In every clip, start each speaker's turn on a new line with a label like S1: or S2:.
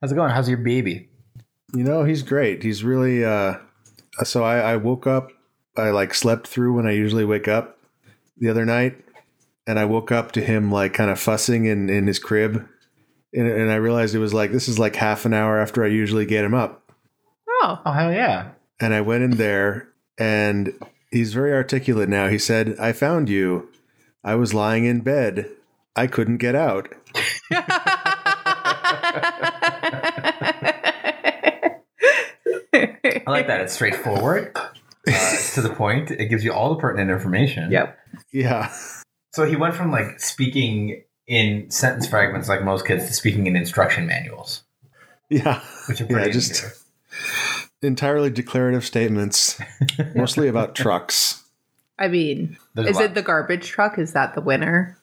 S1: How's it going? How's your baby?
S2: You know, he's great. He's really uh so I, I woke up I like slept through when I usually wake up the other night and I woke up to him like kind of fussing in, in his crib. And, and I realized it was like this is like half an hour after I usually get him up.
S3: Oh,
S1: Oh hell yeah!
S2: And I went in there and he's very articulate now. He said, I found you. I was lying in bed. I couldn't get out.
S1: I like that. It's straightforward. Uh, it's to the point. It gives you all the pertinent information.
S3: Yep.
S2: Yeah.
S1: So he went from like speaking in sentence fragments, like most kids, to speaking in instruction manuals,
S2: Yeah.
S1: which are pretty.
S2: just-
S1: just
S2: Entirely declarative statements, mostly about trucks.
S3: I mean,
S1: There's
S3: is it the garbage truck? Is that the winner?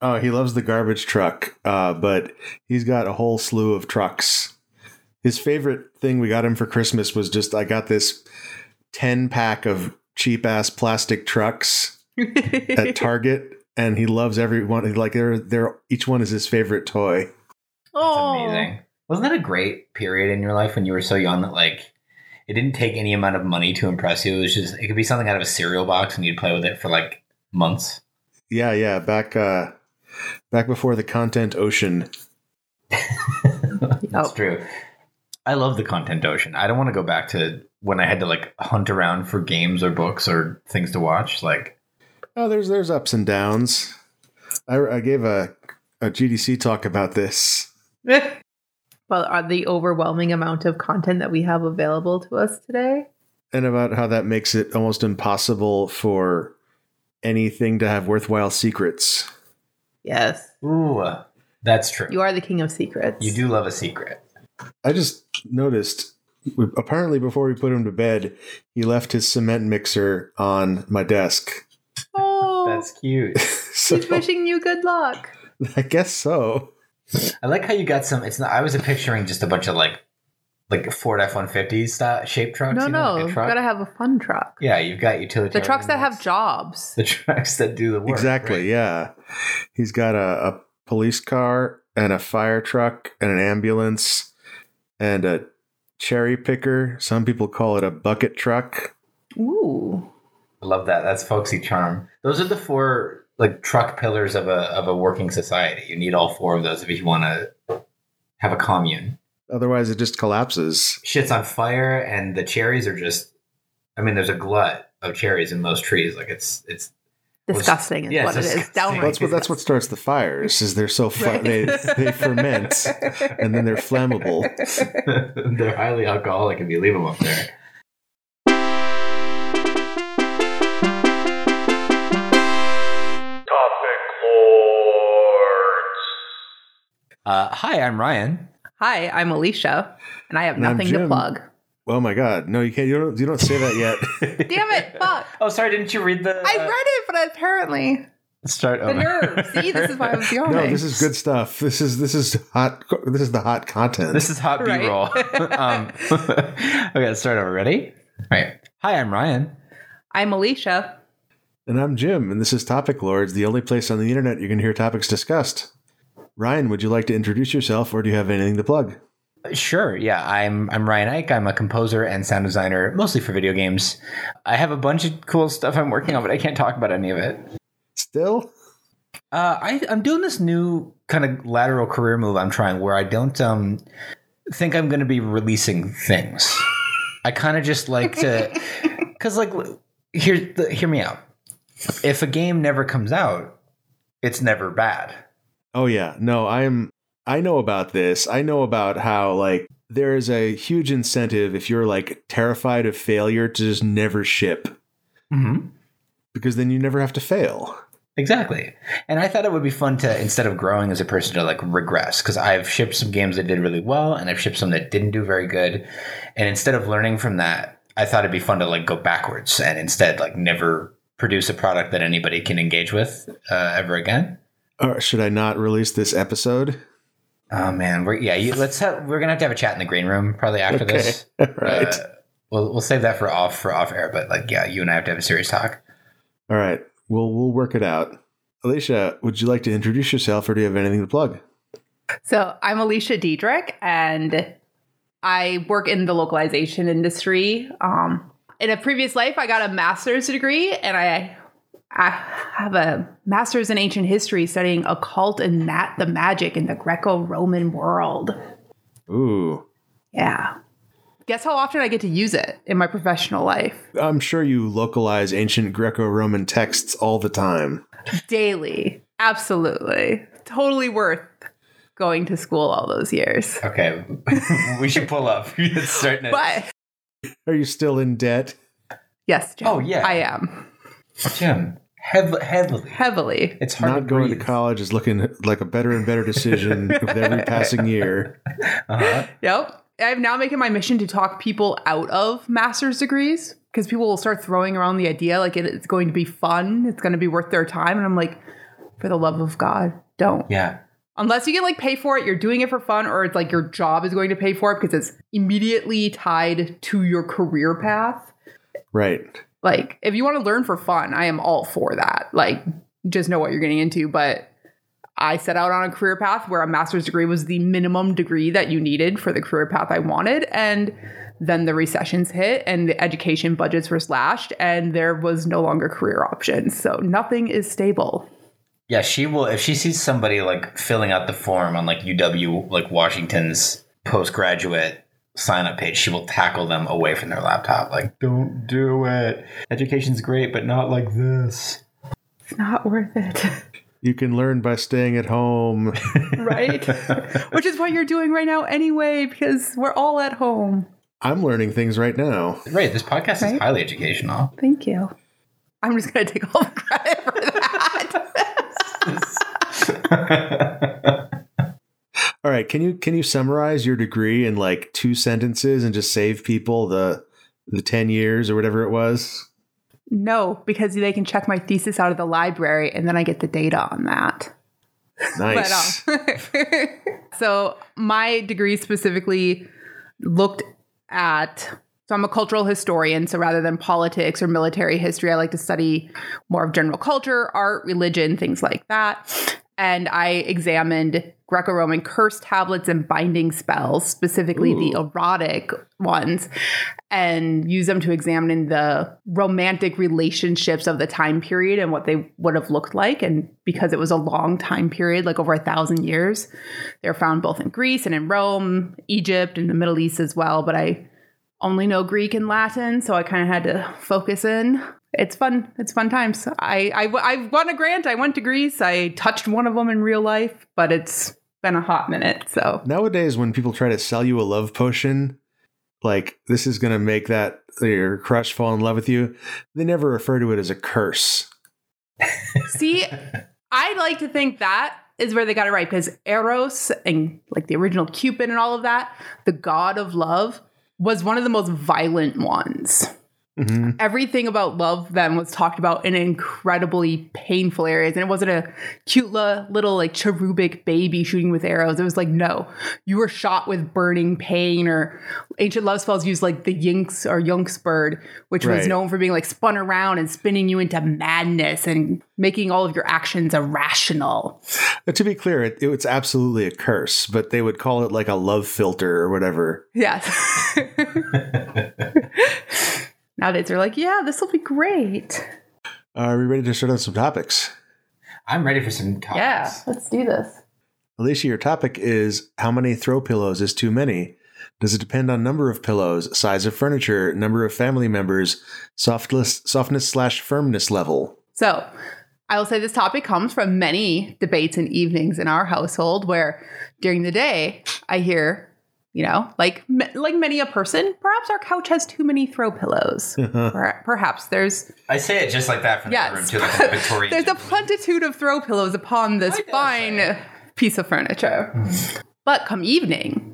S2: Oh, he loves the garbage truck, uh, but he's got a whole slew of trucks. His favorite thing we got him for Christmas was just I got this 10 pack of cheap ass plastic trucks at Target, and he loves every one. Like they're, they're each one is his favorite toy.
S3: Oh,
S1: amazing. Wasn't that a great period in your life when you were so young that like it didn't take any amount of money to impress you? It was just it could be something out of a cereal box and you'd play with it for like months.
S2: Yeah, yeah. Back uh, back before the content ocean.
S1: That's
S3: Oh.
S1: true. I love the content ocean. I don't want to go back to when I had to like hunt around for games or books or things to watch. Like,
S2: Oh, there's there's ups and downs. I, I gave a a GDC talk about this.
S3: well, are the overwhelming amount of content that we have available to us today?
S2: and about how that makes it almost impossible for anything to have worthwhile secrets.
S3: Yes,
S1: ooh, that's true.
S3: you are the king of secrets.
S1: You do love a secret.
S2: I just noticed apparently before we put him to bed, he left his cement mixer on my desk.
S3: Oh,
S1: That's cute.
S2: so
S3: he's wishing you good luck.
S2: I guess so.
S1: I like how you got some. It's not. I was picturing just a bunch of like, like Ford F one fifty style shaped trucks.
S3: No,
S1: you know,
S3: no,
S1: like a
S3: you
S1: truck.
S3: gotta have a fun truck.
S1: yeah, you've got utility.
S3: The trucks that have jobs.
S1: the trucks that do the work.
S2: exactly,
S1: right?
S2: yeah. He's got a, a police car and a fire truck and an ambulance and a cherry picker. Some people call it a bucket truck.
S3: Ooh,
S1: I love that. That's folksy charm. Those are the four like truck pillars of a of a working society. You need all four of those if you want to have a commune.
S2: Otherwise, it just collapses.
S1: Shit's on fire, and the cherries are just. I mean, there's a glut of cherries in most trees. Like it's it's
S3: disgusting is
S1: yeah,
S3: what it
S1: it's
S3: is.
S1: disgusting.
S3: Downright.
S2: That's what that's what starts the fires. Is they're so fu- they they ferment and then they're flammable.
S1: they're highly alcoholic if you leave them up there. Uh, hi, I'm Ryan.
S3: Hi, I'm Alicia, and I have
S2: And
S3: nothing to plug.
S2: Oh my god! No, you can't. You don't. You don't say that yet.
S3: Damn it! Fuck.
S1: Oh, sorry, didn't you read the?
S3: I read it, but apparently
S1: Start over.
S3: the nerve. See, this is why I was yawning.
S2: no, this is good stuff. This is this is hot. This is the hot content.
S1: This is hot
S3: Right.
S1: B-roll. um, okay, let's start over. Ready? All right. Hi, I'm Ryan.
S3: I'm Alicia.
S2: and I'm Jim, and this is Topic Lords, the only place on the internet you can hear topics discussed. Ryan, would you like to introduce yourself, or do you have anything to plug?
S1: Sure. Yeah, I'm I'm Ryan Ike. I'm a composer and sound designer, mostly for video games. I have a bunch of cool stuff I'm working on, but I can't talk about any of it.
S2: Still,
S1: Uh, I, I'm doing this new kind of lateral career move I'm trying where I don't um, think I'm going to be releasing things. I kind of just like to, because like, hear the, hear me out. If a game never comes out, it's never bad.
S2: Oh yeah, no, I'm I know about this. I know about how like there is a huge incentive if you're like terrified of failure to just never ship
S1: Mm-hmm.
S2: because then you never have to fail.
S1: Exactly. And I thought it would be fun to instead of growing as a person to like regress because I've shipped some games that did really well and I've shipped some that didn't do very good. And instead of learning from that, I thought it'd be fun to like go backwards and instead like never produce a product that anybody can engage with uh, ever again.
S2: Or should I not release this episode?
S1: Oh man, we're yeah. You, let's have we're gonna have to have a chat in the green room probably after
S2: Okay.
S1: this.
S2: right.
S1: Uh, we'll we'll save that for off for off air. But like yeah, you and I have to have a serious talk.
S2: All right. We'll we'll work it out. Alicia, would you like to introduce yourself or do you have anything to plug?
S3: So I'm Alicia Diedrich, and I work in the localization industry. Um, in a previous life, I got a master's degree, and I I have a master's in ancient history studying occult and nat the magic in the Greco-Roman world.
S2: Ooh.
S3: Yeah. Guess how often I get to use it in my professional life?
S2: I'm sure you localize ancient Greco Roman texts all the time.
S3: Daily. Absolutely. Totally worth going to school all those years.
S1: Okay, we should pull up. It's starting to.
S3: But
S2: Are you still in debt?
S3: yes, Jim,
S1: Oh, yeah.
S3: I am
S1: Jim, heav- heavily.
S3: heavily.
S1: It's hard
S2: Not
S1: to
S2: going to college is looking like a better and better decision with every passing year.
S1: Uh-huh.
S3: Yep. I'm now making my mission to talk people out of master's degrees because people will start throwing around the idea like it, it's going to be fun, it's going to be worth their time. And I'm like, for the love of God, don't.
S1: Yeah.
S3: Unless you can like pay for it, you're doing it for fun, or it's like your job is going to pay for it because it's immediately tied to your career path.
S2: Right.
S3: Like, if you want to learn for fun, I am all for that. Like, just know what you're getting into. But I set out on a career path where a master's degree was the minimum degree that you needed for the career path I wanted. And then the recessions hit and the education budgets were slashed, and there was no longer career options. So nothing is stable.
S1: Yeah, she will if she sees somebody like filling out the form on like UW like Washington's postgraduate sign up page, she will tackle them away from their laptop. Like, don't do it. Education's great, but not like this.
S3: It's not worth it.
S2: You can learn by staying at home.
S3: right? Which is what you're doing right now anyway, because we're all at home.
S2: I'm learning things right now.
S1: Right, this podcast is highly educational.
S3: Thank you. I'm just gonna take all the credit for that.
S2: All right, can you can you summarize your degree in like two sentences and just save people the the 10 years or whatever it was?
S3: no, because they can check my thesis out of the library and then I get the data on that.
S2: Nice.
S3: But, um, so my degree specifically looked at so I'm a cultural historian, so rather than politics or military history, I like to study more of general culture, art, religion, things like that. And I examined Greco-Roman curse tablets and binding spells, specifically the erotic ones, and use them to examine the romantic relationships of the time period and what they would have looked like. And because it was a long time period, like over a thousand years, they were found both in Greece and in Rome, Egypt, and the Middle East as well. But I only know Greek and Latin, so I kind of had to focus in. It's fun. It's fun times. I, I I won a grant. I went to Greece. I touched one of them in real life, but it's been a hot minute. So
S2: Nowadays when people try to sell you a love potion, like this is going to make that your crush fall in love with you, they never refer to it as a curse.
S3: see, I like to think that is where they got it right because Eros and like the original Cupid and all of that, the god of love, was one of the most violent ones.
S2: Hmm
S3: everything about love then was talked about in incredibly painful areas. And it wasn't a cute little like cherubic baby shooting with arrows. It was like, no, you were shot with burning pain or ancient love spells used like the Yinx or yunksbird, which was known for being like spun around and spinning you into madness and making all of your actions irrational.
S2: But to be clear, it, it's absolutely a curse, but they would call it like a love filter or whatever.
S3: Yes. Nowadays they're like, yeah, this will be great.
S2: Uh, are we ready to start on some topics?
S1: I'm ready for some topics.
S3: Yeah, let's do this.
S2: Alicia, your topic is how many throw pillows is too many? Does it depend on number of pillows, size of furniture, number of family members, softness, softness slash firmness level?
S3: So, I will say this topic comes from many debates and evenings in our household where during the day I hear, you know, like m- like many a person, perhaps our couch has too many throw pillows. Uh-huh. Perhaps there's
S1: I say it just like that from
S3: yes,
S1: the room too, like a Victorian.
S3: there's a plentitude of throw pillows upon this fine
S1: say.
S3: piece of furniture. but come evening,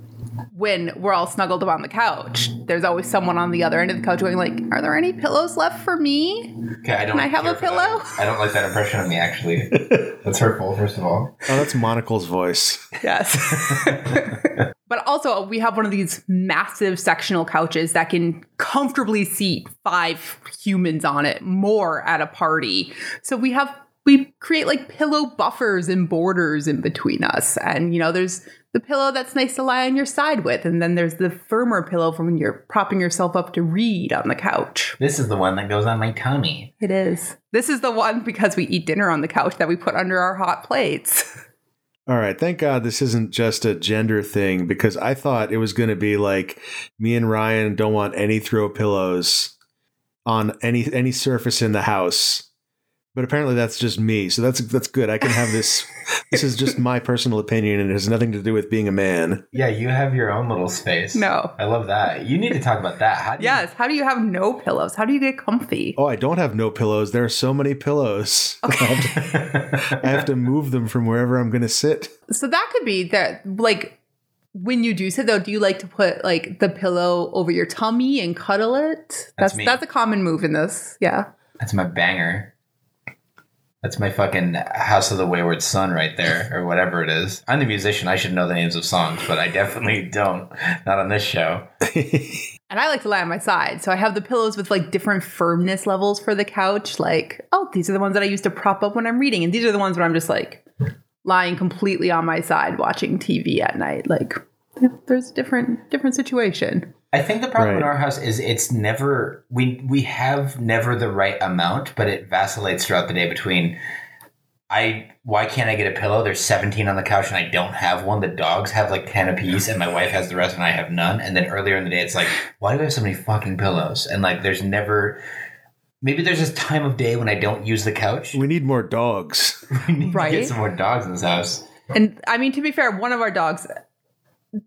S3: when we're all snuggled up on the couch, there's always someone on the other end of the couch going like, "Are there any pillows left for me?"
S1: Okay, I don't.
S3: Can I have a
S1: for that.
S3: pillow?
S1: I don't like that impression of me. Actually, that's hurtful. First of all,
S2: Oh, that's Monocle's voice.
S3: Yes. But also, we have one of these massive sectional couches that can comfortably seat five humans on it, more at a party. So we have we create like pillow buffers and borders in between us. And, you know, there's the pillow that's nice to lie on your side with. And then there's the firmer pillow from when you're propping yourself up to read on the couch.
S1: This is the one that goes on my tummy.
S3: It is. This is the one because we eat dinner on the couch that we put under our hot plates.
S2: All right. Thank God this isn't just a gender thing because I thought it was going to be like me and Ryan don't want any throw pillows on any any surface in the house. But apparently that's just me. So that's that's good. I can have this this is just my personal opinion and it has nothing to do with being a man.
S1: Yeah, you have your own little space.
S3: No.
S1: I love that. You need to talk about that. How do you-
S3: Yes. How do you have no pillows? How do you get comfy?
S2: Oh, I don't have no pillows. There are so many pillows. I have to move them from wherever I'm going to sit.
S3: So that could be that, like, when you do sit though, do you like to put like the pillow over your tummy and cuddle it? That's
S1: me.
S3: that's a common move in this. Yeah.
S1: That's my banger. That's my fucking House of the Wayward Son right there, or whatever it is. I'm the musician. I should know the names of songs, but I definitely don't. Not on this show.
S3: And I like to lie on my side. So I have the pillows with like different firmness levels for the couch. Like, oh, these are the ones that I use to prop up when I'm reading. And these are the ones where I'm just like lying completely on my side watching TV at night. Like, there's a different different situation.
S1: I think the problem in our house is it's never we we have never the right amount, but it vacillates throughout the day between I why can't I get a pillow? There's 17 on the couch and I don't have one. The dogs have like 10 apiece and my wife has the rest and I have none. And then earlier in the day it's like, why do I have so many fucking pillows? And like there's never maybe there's this time of day when I don't use the couch.
S2: We need more dogs.
S1: We need to get some more dogs in this house.
S3: And I mean, to be fair, one of our dogs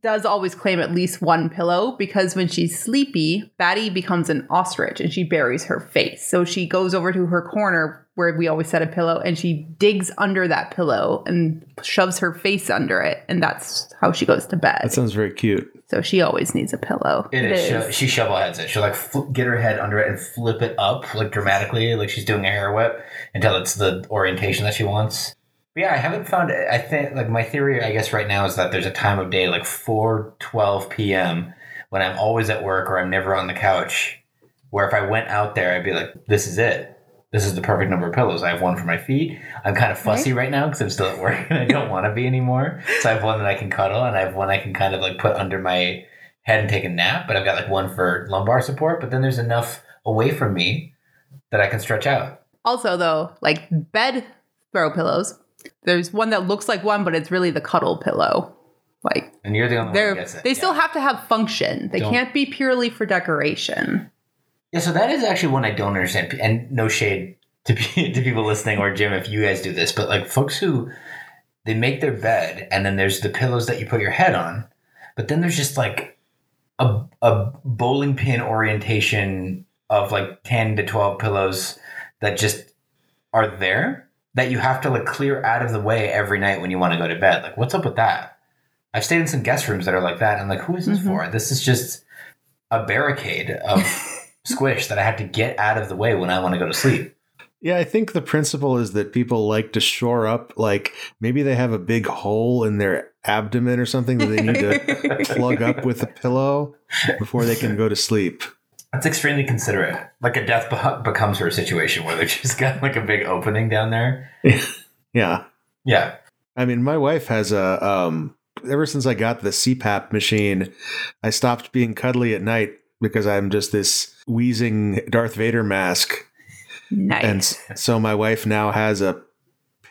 S3: does always claim at least one pillow because when she's sleepy, Batty becomes an ostrich and she buries her face. So she goes over to her corner where we always set a pillow and she digs under that pillow and shoves her face under it. And that's how she goes to bed.
S2: That sounds very cute.
S3: so she always needs a pillow.
S1: It is. She, she shovel heads it. She'll like fl- get her head under it and flip it up like dramatically, like she's doing a hair whip until it's the orientation that she wants. Yeah, I haven't found. I think like my theory, I guess right now is that there's a time of day like 4, 12 p.m. when I'm always at work or I'm never on the couch. Where if I went out there, I'd be like, "This is it. This is the perfect number of pillows. I have one for my feet. I'm kind of fussy right now because I'm still at work and I don't want to be anymore. So I have one that I can cuddle and I have one I can kind of like put under my head and take a nap, but I've got like one for lumbar support. But then there's enough away from me that I can stretch out.
S3: Also, though, like bed throw pillows, there's one that looks like one, but it's really the cuddle pillow. Like
S1: And you're the only
S3: they're they
S1: Yeah.
S3: still have to have function. They
S1: Don't-
S3: can't be purely for decoration.
S1: Yeah, so that is actually one I don't understand. And no shade to pe- to people listening or Jim if you guys do this, but like folks who they make their bed and then there's the pillows that you put your head on, but then there's just like a a bowling pin orientation of like 10 to 12 pillows that just are there that you have to like clear out of the way every night when you want to go to bed. Like what's up with that? I've stayed in some guest rooms that are like that and I'm like who is this
S3: Mhm.
S1: for? This is just a barricade of squish that I have to get out of the way when I want to go to sleep.
S2: Yeah, I think the principle is that people like to shore up, like maybe they have a big hole in their abdomen or something that they need to plug up with a pillow before they can go to sleep.
S1: That's extremely considerate. Like a death be- becomes her situation where they just got like a big opening down there.
S2: Yeah.
S1: Yeah.
S2: I mean, my wife has a, um, ever since I got the CPAP machine, I stopped being cuddly at night because I'm just this wheezing Darth Vader mask.
S3: Nice.
S2: And so my wife now has a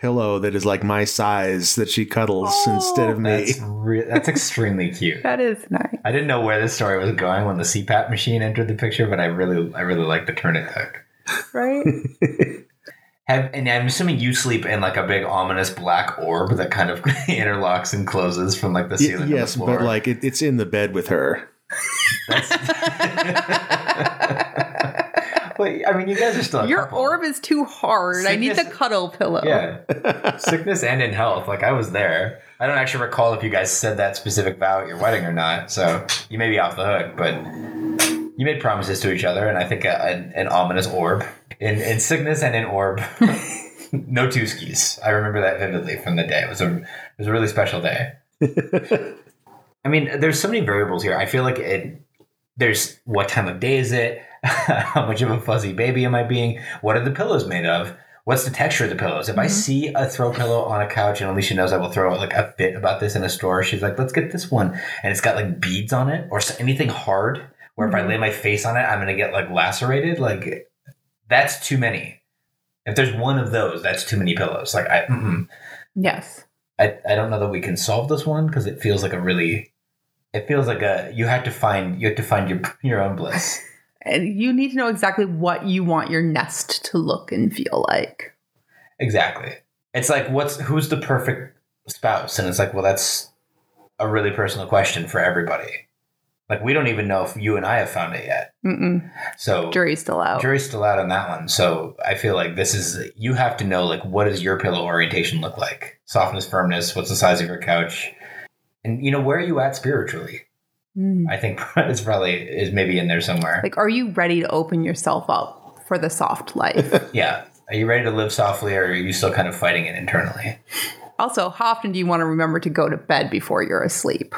S2: pillow that is like my size that she cuddles
S3: Oh,
S2: instead of me.
S1: That's re- that's extremely cute.
S3: that is nice.
S1: I didn't know where this story was going when the CPAP machine entered the picture, but I really I really like the turn it took.
S3: Right?
S1: Have, and I'm assuming you sleep in like a big ominous black orb that kind of interlocks and closes from like the
S2: Y-
S1: ceiling. to
S2: yes,
S1: the floor.
S2: but like it, it's in the bed with her.
S1: Wait, I mean, you guys are still
S3: Your
S1: couple.
S3: orb is too hard. I need the cuddle pillow.
S1: Yeah, sickness and in health. Like I was there. I don't actually recall if you guys said that specific vow at your wedding or not. So you may be off the hook, but you made promises to each other, and I think a, an, an ominous orb in in sickness and in orb. no two skis. I remember that vividly from the day. It was a it was a really special day. I mean, there's so many variables here. I feel like it. There's what time of day is it? How much of a fuzzy baby am I being? What are the pillows made of? What's the texture of the pillows? If I
S3: Mhm.
S1: see a throw pillow on a couch, and Alicia knows I will throw like a bit about this in a store, she's like, "Let's get this one," and it's got like beads on it or anything hard. Where if I
S3: Mhm.
S1: lay my face on it, I'm gonna get like lacerated. Like that's too many. If there's one of those, that's too many pillows. Like I, mm-mm.
S3: Yes.
S1: I, I don't know that we can solve this one because it feels like a really, it feels like a you have to find you have to find your your own bliss.
S3: And you need to know exactly what you want your nest to look and feel like.
S1: Exactly. It's like what's who's the perfect spouse, and it's like well that's a really personal question for everybody. Like we don't even know if you and I have found it yet.
S3: Mm-mm.
S1: So
S3: Jury's still out.
S1: jury's still out on that one. So I feel like this is you have to know like what does your pillow orientation look like? Softness, firmness. What's the size of your couch? And you know where are you at spiritually?
S3: Mm.
S1: I think it's probably is maybe in there somewhere.
S3: Like, are you ready to open yourself up for the soft life?
S1: yeah. Are you ready to live softly, or are you still kind of fighting it internally?
S3: also, how often do you want to remember to go to bed before you're asleep?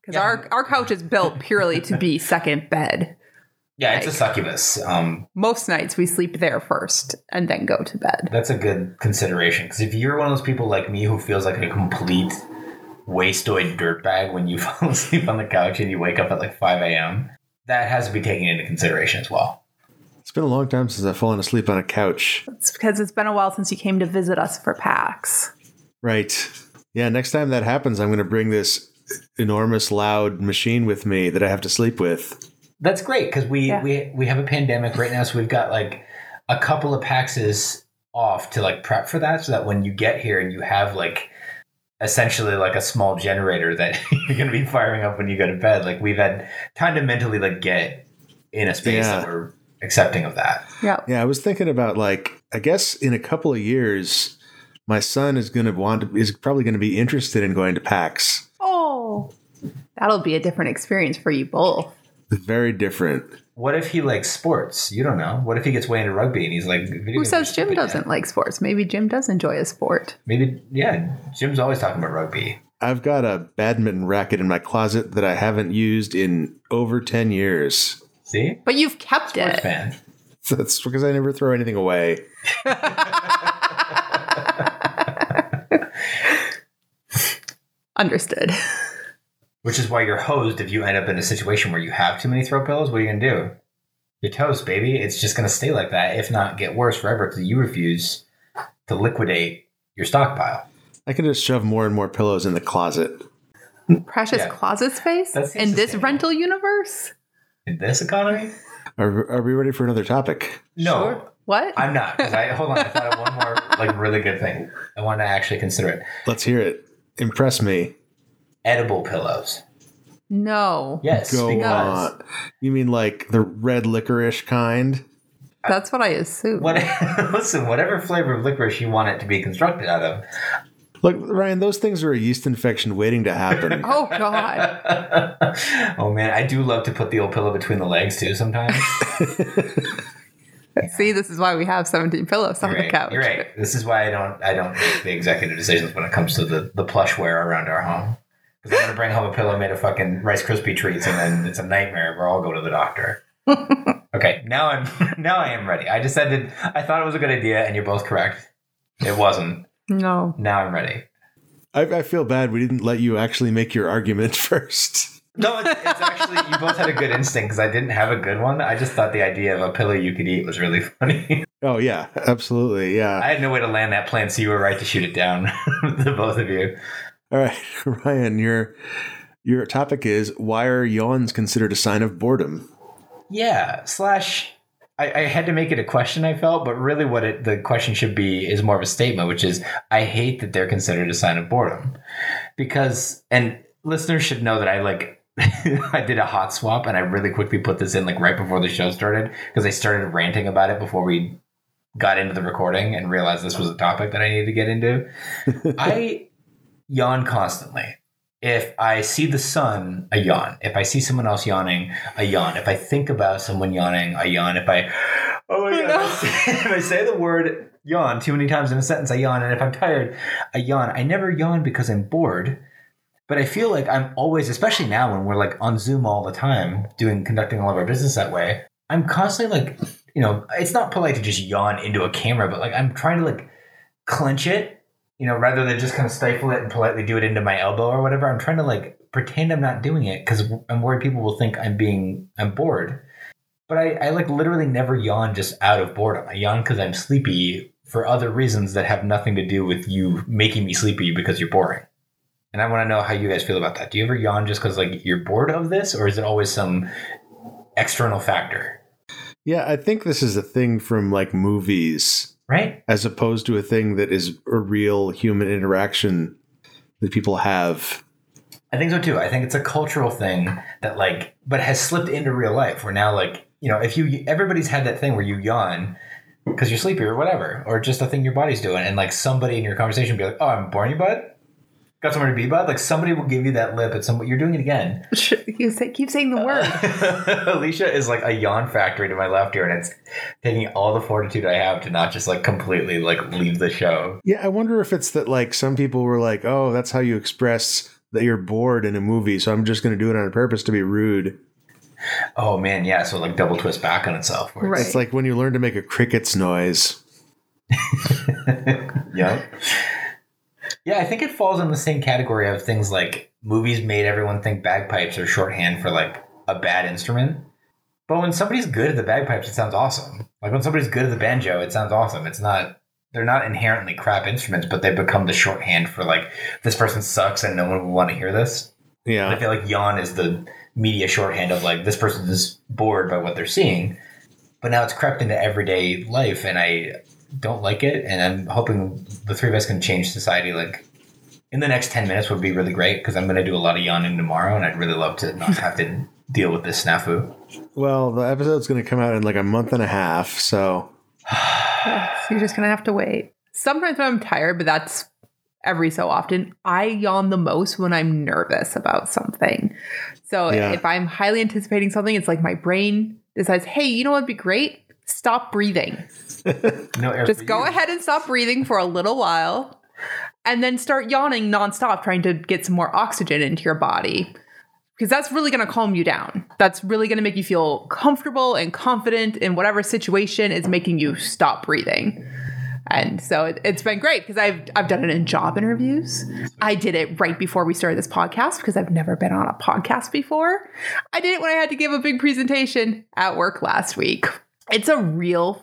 S3: Because
S1: Yeah.
S3: our, our couch is built purely to be second bed.
S1: Yeah, it's a succubus. Um,
S3: Most nights we sleep there first and then go to bed.
S1: that's a good consideration because if you're one of those people like me who feels like a complete wastoid dirtbag when you fall asleep on the couch and you wake up at like 5 a.m., that has to be taken into consideration as well.
S2: It's been a long time since I've fallen asleep on a couch.
S3: It's because it's been a while since you came to visit us for PAX.
S2: Right. Yeah, next time that happens, I'm going to bring this enormous loud machine with me that I have to sleep with.
S1: That's great because we,
S3: Yeah.
S1: we we have a pandemic right now, so we've got like a couple of paxes off to like prep for that, so that when you get here and you have like essentially like a small generator that you're going to be firing up when you go to bed. Like we've had time to mentally like get in a space
S2: Yeah.
S1: that we're accepting of that.
S3: Yeah.
S2: Yeah, I was thinking about like I guess in a couple of years, my son is going to want to, is probably going to be interested in going to PAX.
S3: Oh, that'll be a different experience for you both.
S2: Very different.
S1: What if he likes sports? You don't know. What if he gets way into rugby and he's like, video
S3: Who says Jim doesn't
S1: Dad?
S3: like sports? Maybe Jim does enjoy a sport.
S1: Maybe, yeah. Jim's always talking about rugby.
S2: I've got a badminton racket in my closet that I haven't used in over 10 years.
S1: See,
S3: But you've kept
S1: sports
S3: it.
S1: fan.
S2: That's because I never throw anything away.
S3: Understood.
S1: Which is why you're hosed if you end up in a situation where you have too many throw pillows. What are you gonna do? You're toast, baby. It's just gonna stay like that, if not get worse forever, because you refuse to liquidate your stockpile.
S2: I can just shove more and more pillows in the closet.
S3: Precious
S1: Yeah.
S3: closet space in this rental universe?
S1: In this economy,
S2: Are, are we ready for another topic?
S1: no,
S3: Sure. What?
S1: I'm not. Because I hold on. I thought of one more like really good thing. I want to actually consider it.
S2: Let's hear it. Impress me.
S1: Edible pillows.
S3: no.
S1: Yes,
S2: Go
S1: because
S2: on. You mean like the red licorice kind?
S3: That's what I assume.
S1: what? listen, whatever flavor of licorice you want it to be constructed out of,
S2: Look, Ryan, those things are a yeast infection waiting to happen.
S3: Oh God.
S1: oh man, I do love to put the old pillow between the legs too. Sometimes
S3: See, this is why we have 17 pillows on
S1: you're
S3: the couch.
S1: You're right. This is why I don't. I don't make the executive decisions when it comes to the the plushware around our home. Because I'm gonna bring home a pillow made of fucking Rice Krispie treats, and then it's a nightmare. Where I'll go to the doctor. okay, now I'm now I am ready. I decided I thought it was a good idea, and you're both correct. It wasn't.
S3: No.
S1: Now I'm ready.
S2: I, I feel bad we didn't let you actually make your argument first.
S1: No, it's, it's actually you both had a good instinct because I didn't have a good one. I just thought the idea of a pillow you could eat was really funny.
S2: Oh yeah, absolutely, yeah.
S1: I had no way to land that plan, so you were right to shoot it down, the both of you.
S2: All right, Ryan, your your topic is why are yawns considered a sign of boredom?
S1: Yeah, slash. I, I had to make it a question. I felt, but really, what it, the question should be is more of a statement, which is, I hate that they're considered a sign of boredom, because and listeners should know that I like. I did a hot swap, and I really quickly put this in like right before the show started because I started ranting about it before we got into the recording and realized this was a topic that I needed to get into. I yawn constantly. If I see the sun, I yawn. If I see someone else yawning, I yawn. If I think about someone yawning, I yawn. If I oh my god, if I say the word yawn too many times in a sentence, I yawn. And if I'm tired, I yawn. I never yawn because I'm bored. But I feel like I'm always, especially now when we're like on Zoom all the time, doing conducting all of our business that way. I'm constantly like you know, it's not polite to just yawn into a camera, but like I'm trying to like clench it, you know, rather than just kind of stifle it and politely do it into my elbow or whatever. I'm trying to like pretend I'm not doing it because I'm worried people will think I'm being I'm bored. But I, I like literally never yawn just out of boredom. I yawn because I'm sleepy for other reasons that have nothing to do with you making me sleepy because you're boring. And I want to know how you guys feel about that. Do you ever yawn just because like you're bored of this, or is it always some external factor?
S2: Yeah, I think this is a thing from like movies
S1: Right?
S2: as opposed to a thing that is a real human interaction that people have.
S1: I think so too. I think it's a cultural thing that like, but has slipped into real life. Where now, like, you know, if you everybody's had that thing where you yawn because you're sleepy or whatever, or just a thing your body's doing, and like somebody in your conversation be like, "Oh, I'm boring you, bud." Got somewhere to be, bud. Like somebody will give you that lip at some. You're doing it again.
S3: You say, keep saying the word.
S1: Alicia is like a yawn factory to my left here, and it's taking all the fortitude I have to not just like completely like leave the show.
S2: Yeah, I wonder if it's that like some people were like, "Oh, that's how you express that you're bored in a movie, so I'm just going to do it on purpose to be rude."
S1: Oh man, yeah. So like double twist back on itself. Where it's-
S2: It's like when you learn to make a cricket's noise.
S1: yeah. Yeah, I think it falls in the same category of things like movies made everyone think bagpipes are shorthand for like a bad instrument. But when somebody's good at the bagpipes, it sounds awesome. Like when somebody's good at the banjo, it sounds awesome. It's not they're not inherently crap instruments, but they become the shorthand for like this person sucks and no one will want to hear this.
S2: Yeah.
S1: I feel like yawn is the media shorthand of like this person is bored by what they're seeing. But now it's crept into everyday life and I don't like it and I'm hoping the three of us can change society like in the next 10 minutes would be really great because I'm going to do a lot of yawning tomorrow and I'd really love to not have to deal with this snafu.
S2: Well, the episode's going to come out in like a month and a half, so
S3: So you're just gonna have to wait. Sometimes when I'm tired, but that's every so often. I yawn the most when I'm nervous about something. So
S2: Yeah.
S3: if I'm highly anticipating something, it's like my brain decides, hey, you know what'd be great? Stop breathing.
S1: No air
S3: Just go
S1: you.
S3: ahead and stop breathing for a little while and then start yawning nonstop, trying to get some more oxygen into your body. Because that's really going to calm you down. That's really going to make you feel comfortable and confident in whatever situation is making you stop breathing. And so it, it's been great because I've I've done it in job interviews. I did it right before we started this podcast because I've never been on a podcast before. I did it when I had to give a big presentation at work last week. It's a real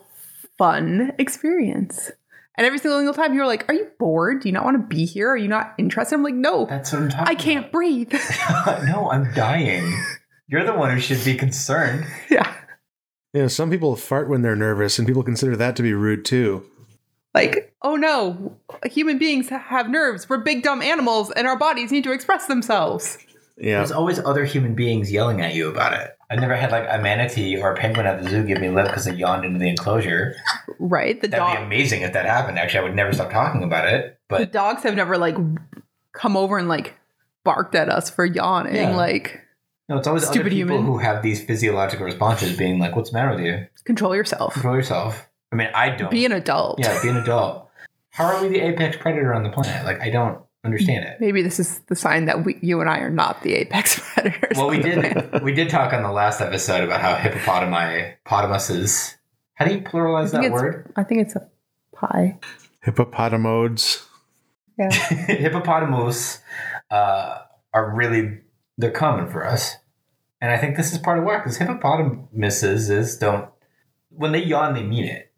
S3: fun experience. And every single time you're like, Are you bored? Do you not want to be here? Are you not interested? I'm like, No,
S1: That's what I'm talking
S3: I can't breathe.
S1: no, I'm dying. You're the one who should be concerned.
S3: yeah.
S2: you know, some people fart when they're nervous, and people consider that to be rude too.
S3: Like, oh no, human beings have nerves. We're big dumb animals and our bodies need to express themselves.
S2: Yeah,
S1: There's always other human beings yelling at you about it. I've never had like a manatee or a penguin at the zoo give me lip because they yawned into the enclosure.
S3: Right? The
S1: That'd be amazing if that happened. Actually, I would never stop talking about it.
S3: the
S1: But
S3: dogs have never like come over and like barked at us for yawning.
S1: Yeah.
S3: Like,
S1: no, it's always
S3: Stupid
S1: other people
S3: human.
S1: who have these physiological responses, being like, "What's the matter with you?
S3: control yourself.
S1: Control yourself." I mean, I don't.
S3: Be an adult.
S1: yeah, be an adult. How are we the apex predator on the planet? Like, I don't understand it.
S3: Maybe this is the sign that we, you and I are not the apex predators.
S1: Well, we
S3: on the planet.
S1: did we did talk on the last episode about how hippopotami potamuses. How do you pluralize that word?
S3: I think it's a pie.
S2: hippopotamodes.
S3: Yeah.
S1: hippopotamus uh, are really they're common for us, and I think this is part of why because hippopotamuses is don't when they yawn they mean it.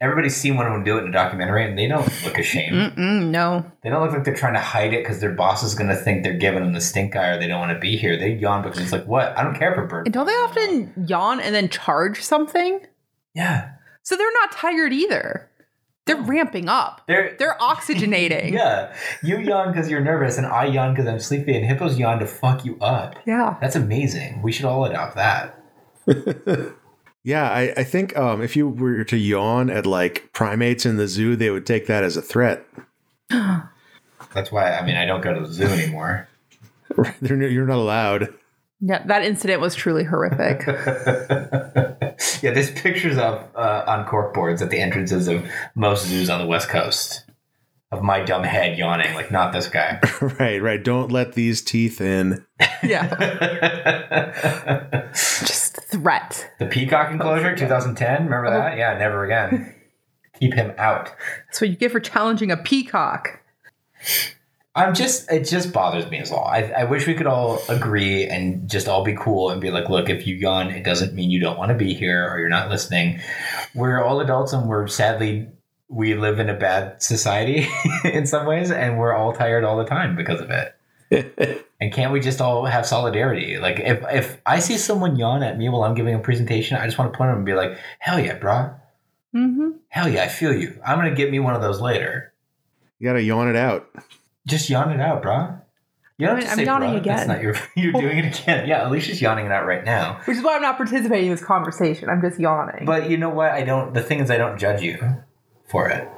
S1: Everybody's seen one of them do it in a documentary, and they don't look ashamed.
S3: Mm-mm, no.
S1: They don't look like they're trying to hide it because their boss is going to think they're giving them the stink eye or they don't want to be here. They yawn because it's like, what? I don't care for birds.
S3: And don't they often yawn and then charge something?
S1: Yeah,
S3: So they're not tired either. They're ramping up.
S1: they're
S3: They're oxygenating.
S1: Yeah, you yawn because you're nervous, and I yawn because I'm sleepy, and hippos yawn to fuck you up.
S3: Yeah.
S1: That's amazing. We should all adopt that.
S2: Yeah, I, I think um, if you were to yawn at like primates in the zoo, they would take that as a threat.
S1: That's why I mean I don't go to the zoo anymore.
S2: You're not allowed.
S3: Yeah, that incident was truly horrific.
S1: yeah, there's pictures of uh, on corkboards at the entrances of most zoos on the west coast of my dumb head yawning, like not this guy.
S2: right, right. Don't let these teeth in.
S3: yeah. Just threat.
S1: The Peacock enclosure, 2010. Remember that? Oh. Yeah, never again. Keep him out.
S3: That's what you get for challenging a peacock.
S1: I'm just, it just bothers me as well. I, I wish we could all agree and just all be cool and be like, look, if you yawn, it doesn't mean you don't want to be here or you're not listening. We're all adults and we're sadly, we live in a bad society in some ways and we're all tired all the time because of it. and can't we just all have solidarity? Like, if, if I see someone yawn at me while I'm giving a presentation, I just want to point them and be like, hell yeah, bro.
S3: Mm-hmm.
S1: Hell yeah, I feel you. I'm going to get me one of those later.
S2: You gotta yawn it out.
S1: Just yawn it out, bro. You don't have to
S3: I'm
S1: say
S3: yawning
S1: bruh. That's
S3: again.
S1: not your. You're doing it again. Yeah, Alicia's yawning it out right now.
S3: Which is why I'm not participating in this conversation. I'm just yawning.
S1: But you know what? I don't. The thing is, I don't judge you for it.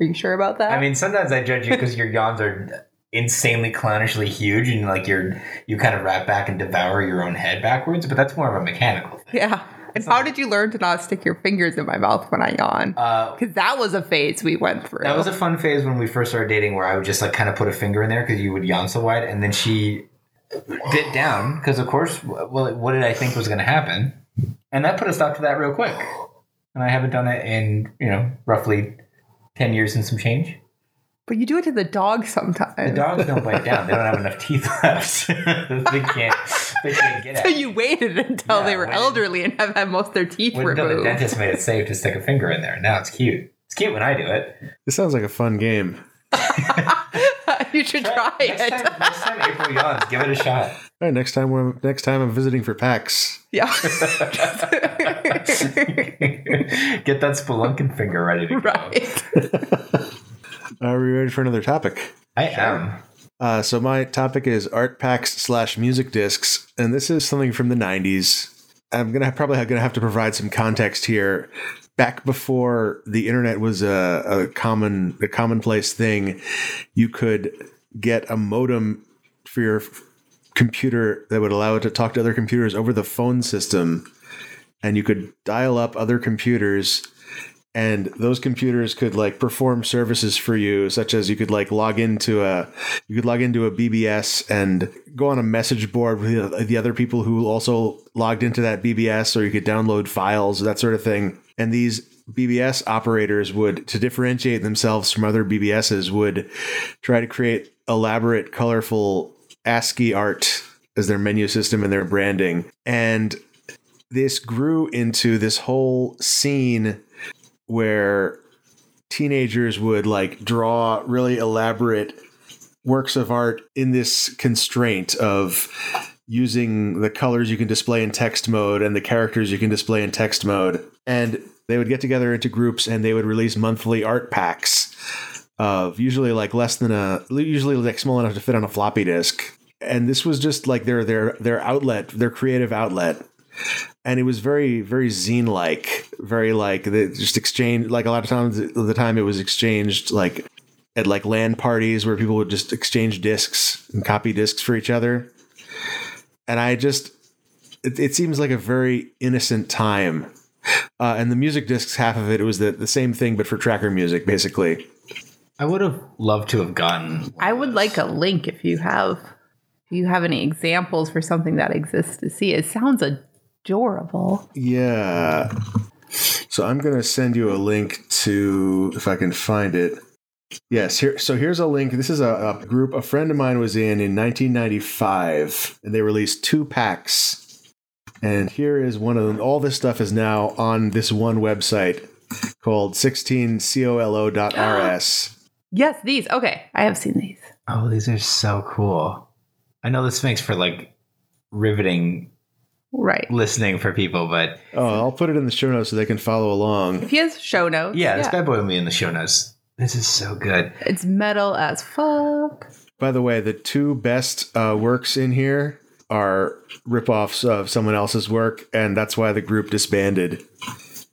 S3: Are you sure about that?
S1: I mean, sometimes I judge you because your yawns are insanely clownishly huge, and like you're you kind of wrap back and devour your own head backwards. But that's more of a mechanical thing.
S3: yeah. And how did you learn to not stick your fingers in my mouth when I yawn?
S1: Uh,
S3: Because that was a phase we went through.
S1: that was a fun phase when we first started dating, where I would just like kind of put a finger in there because you would yawn so wide, and then she bit down because, of course, well, what did I think was going to happen? And that put a stop to that real quick. And I haven't done it in you know roughly ten years and some change.
S3: but you do it to the dog sometimes.
S1: The dogs don't bite down; they don't have enough teeth left. they can't. They can't get
S3: So you waited until
S1: Yeah,
S3: they were
S1: waited.
S3: elderly and have had most of their teeth
S1: removed. until the dentist made it safe to stick a finger in there. Now it's cute. It's cute when I do it.
S2: This sounds like a fun game.
S3: you should try
S1: next
S3: it.
S1: Time, next time April yawns, give it a shot.
S2: All right, next time when next time I'm visiting for PAX.
S3: yeah.
S1: Get that spelunking finger ready to go.
S2: Are we ready for another topic?
S1: I am.
S2: Uh, so my topic is art packs slash music discs, and this is something from the '90s. I'm gonna probably gonna have to provide some context here. Back before the internet was a, a common a commonplace thing, you could get a modem for your f- computer that would allow it to talk to other computers over the phone system, and you could dial up other computers and those computers could like perform services for you such as you could like log into a you could log into a bbs and go on a message board with the- the other people who also logged into that bbs or you could download files that sort of thing. And these bbs operators would to differentiate themselves from other bbs's would try to create elaborate colorful ascii art as their menu system and their branding. And this grew into this whole scene where teenagers would like draw really elaborate works of art in this constraint of using the colors you can display in text mode and the characters you can display in text mode. And they would get together into groups and they would release monthly art packs of usually like less than a usually like small enough to fit on a floppy disk. And this was just like their their their outlet their creative outlet. And it was very very zine like very like they just exchange like a lot of times the time it was exchanged like at like LAN parties where people would just exchange discs and copy discs for each other. And i just it, it seems like a very innocent time. Uh, and the music discs half of it, it was the, the same thing but for tracker music basically
S1: I would have loved to have gotten.
S3: I would like a link if you have if you have any examples for something that exists to see. It sounds adorable.
S2: Yeah. So I'm going to send you a link to, if I can find it. Yes, here. So here's a link. This is a, a group a friend of mine was in in 1995, and they released two packs. And here is one of them. All this stuff is now on this one website called 16colo.rs.
S3: Yes, these. Okay, I have seen these.
S1: Oh, these are so cool. I know this makes for like riveting
S3: Right.
S1: listening for people, but
S2: Oh, I'll put it in the show notes so they can follow along.
S3: If he has show notes,
S1: yeah, this bad boy will be in the show notes. This is so good.
S3: it's metal as fuck.
S2: By the way, the two best uh, works in here are ripoffs of someone else's work, and that's why the group disbanded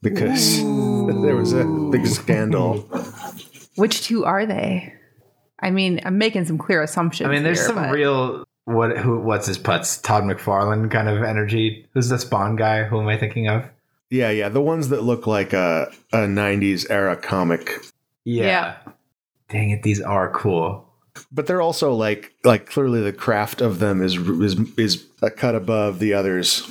S2: because there was a big scandal.
S3: Which two are they? I mean, I'm making some clear assumptions.
S1: I mean, there's
S3: here,
S1: some
S3: but-
S1: real what who what's his putts Todd McFarlane kind of energy. Who's the Spawn guy? Who am I thinking of?
S2: Yeah, yeah, the ones that look like a, a '90s era comic,
S3: Yeah.
S1: Dang it, these are cool.
S2: but they're also like like clearly the craft of them is is is a cut above the others.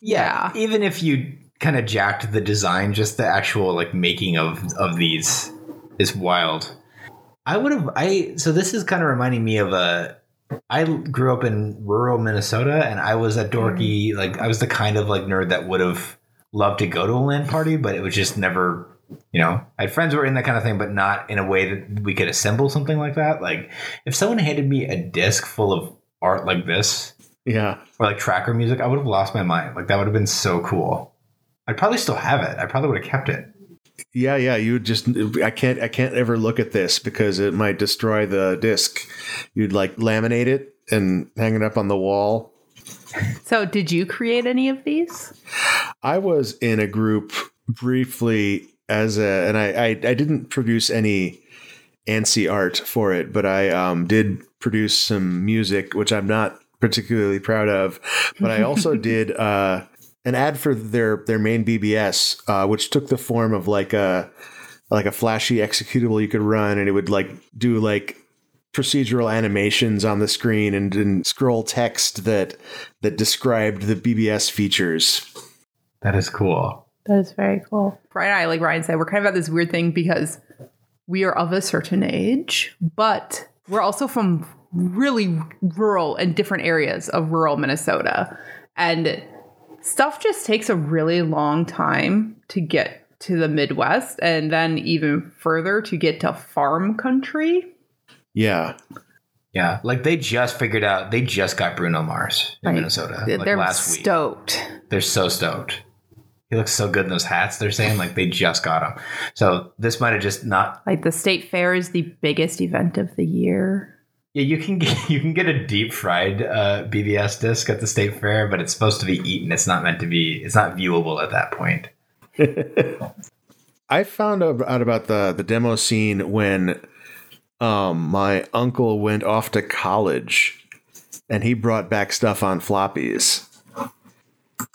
S1: yeah, even if you kind of jacked the design, just the actual like making of of these is wild. I would have I so this is kind of reminding me of a I grew up in rural Minnesota and I was a dorky mm. like I was the kind of like nerd that would have loved to go to a LAN party, but it was just never you know, I had friends who were in that kind of thing, but not in a way that we could assemble something like that. Like if someone handed me a disc full of art like this,
S2: Yeah.
S1: or like tracker music, I would have lost my mind. Like that would have been so cool. I'd probably still have it. I probably would have kept it.
S2: Yeah, yeah. You would just I can't I can't ever look at this because it might destroy the disc. You'd like laminate it and hang it up on the wall.
S3: So, did you create any of these?
S2: I was in a group briefly as a and I I, I didn't produce any ANSI art for it, but I um, did produce some music, which I'm not particularly proud of. But I also did uh, an ad for their their main BBS, uh, which took the form of like a like a flashy executable you could run, and it would like do like procedural animations on the screen and, and scroll text that that described the BBS features.
S1: That is cool.
S3: That is very cool. Brian and I, like Ryan said, we're kind of at this weird thing because we are of a certain age, but we're also from really rural and different areas of rural Minnesota. And stuff just takes a really long time to get to the Midwest and then even further to get to farm country.
S2: Yeah,
S1: Yeah, like they just figured out they just got Bruno Mars in
S3: Like,
S1: Minnesota
S3: They're
S1: like last week.
S3: stoked.
S1: They're so stoked. He looks so good in those hats. They're saying like they just got him. So this might have just not.
S3: Like the state fair is the biggest event of the year.
S1: Yeah, you can get you can get a deep fried uh, BBS disc at the state fair, but it's supposed to be eaten. It's not meant to be. It's not viewable at that point.
S2: I found out about the the demo scene when um, my uncle went off to college, and he brought back stuff on floppies.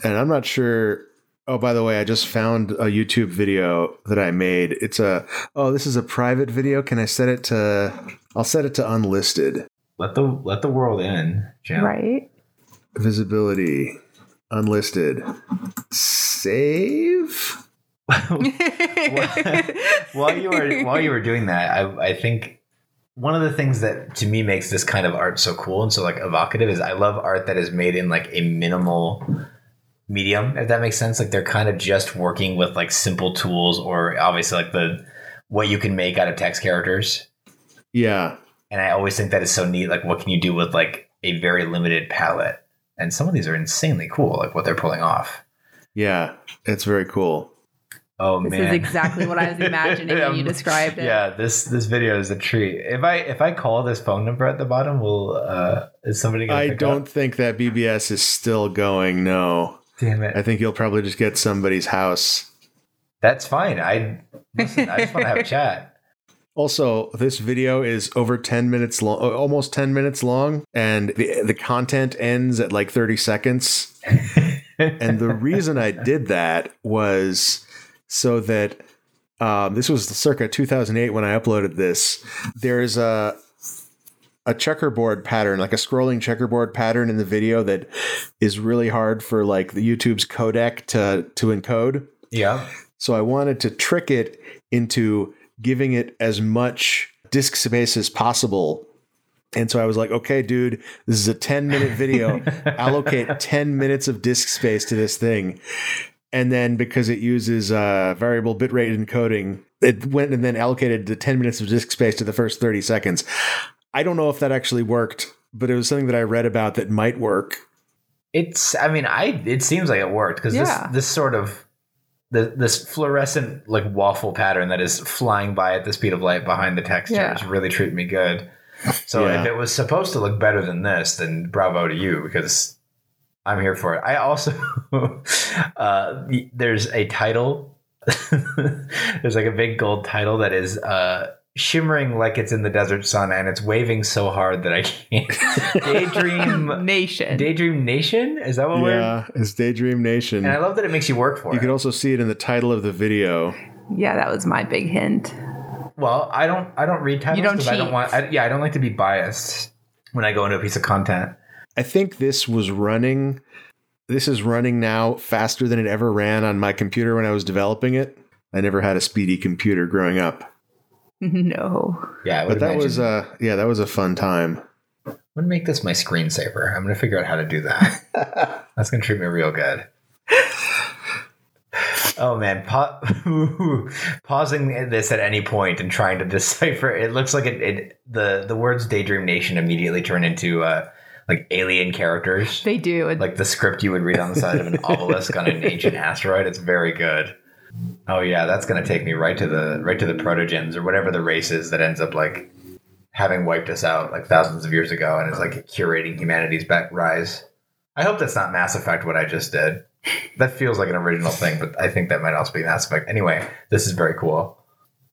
S2: And I'm not sure. Oh, by the way, I just found a YouTube video that I made. It's a oh, this is a private video. Can I set it to? I'll set it to unlisted
S1: Let the let the world in, Jim.
S3: Right?
S2: visibility, unlisted. Save.
S1: while you were while you were doing that, I, I think one of the things that to me makes this kind of art so cool and so like evocative is I love art that is made in like a minimal medium, if that makes sense. Like they're kind of just working with like simple tools or obviously like the what you can make out of text characters.
S2: Yeah,
S1: And I always think that is so neat. Like what can you do with like a very limited palette? And some of these are insanely cool, like what they're pulling off.
S2: yeah, it's very cool.
S1: Oh
S3: This
S1: man, This
S3: is exactly what I was imagining when you
S1: Um,
S3: described it.
S1: Yeah, this this video is a treat. If I if I call this phone number at the bottom, will uh is somebody gonna
S2: I
S1: pick
S2: don't
S1: up?
S2: think that BBS is still going. No,
S1: Damn it.
S2: I think you'll probably just get somebody's house.
S1: That's fine. I listen, I just want to have a chat.
S2: Also, this video is over 10 minutes long, almost 10 minutes long, and the the content ends at like 30 seconds. and the reason I did that was so that um, this was circa 2008 when I uploaded this. There's a a checkerboard pattern, like a scrolling checkerboard pattern in the video that is really hard for like the YouTube's codec to to encode.
S1: Yeah.
S2: So I wanted to trick it into giving it as much disk space as possible. And so I was like, okay, dude, this is a 10 minute video. Allocate 10 minutes of disk space to this thing. And then because it uses uh, variable bitrate encoding, it went and then allocated the 10 minutes of disk space to the first 30 seconds. I don't know if that actually worked, but it was something that I read about that might work.
S1: It's I mean, I it seems like it worked because
S3: Yeah.
S1: this this sort of the this fluorescent like waffle pattern that is flying by at the speed of light behind the texture
S3: Yeah.
S1: is really treating me good. So
S2: Yeah.
S1: if it was supposed to look better than this, then bravo to you because I'm here for it. I also uh, there's a title. there's like a big gold title that is uh, shimmering like it's in the desert sun, and it's waving so hard that I can't. Daydream,
S3: Nation.
S1: Daydream Nation. Is that what we're?
S2: Yeah, it's Daydream Nation.
S1: And I love that it makes you work for
S2: You
S1: it.
S2: You can also see it in the title of the video.
S3: yeah, that was my big hint.
S1: well, I don't. I don't read titles
S3: You don't
S1: 'cause I don't
S3: cheat.
S1: want. I, yeah, I don't like to be biased when I go into a piece of content.
S2: I think this was running this is running now faster than it ever ran on my computer when I was developing it. I never had a speedy computer growing up.
S3: No.
S1: Yeah,
S2: But
S1: would
S2: that was
S1: imagine-
S2: uh yeah, that was a fun time.
S1: I'm gonna make this my screensaver. I'm gonna figure out how to do that. That's gonna treat me real good. Oh man, pa- pausing this at any point and trying to decipher it looks like it, it the the words "Daydream Nation" immediately turn into uh, like alien characters,
S3: They do.
S1: Like the script you would read on the side of an obelisk on an ancient asteroid. It's very good. Oh yeah, that's gonna take me right to the right to the protogens or whatever the race is that ends up like having wiped us out like thousands of years ago and is like curating humanity's back rise. I hope that's not Mass Effect what I just did. That feels like an original thing, but I think that might also be Mass Effect. Anyway, this is very cool.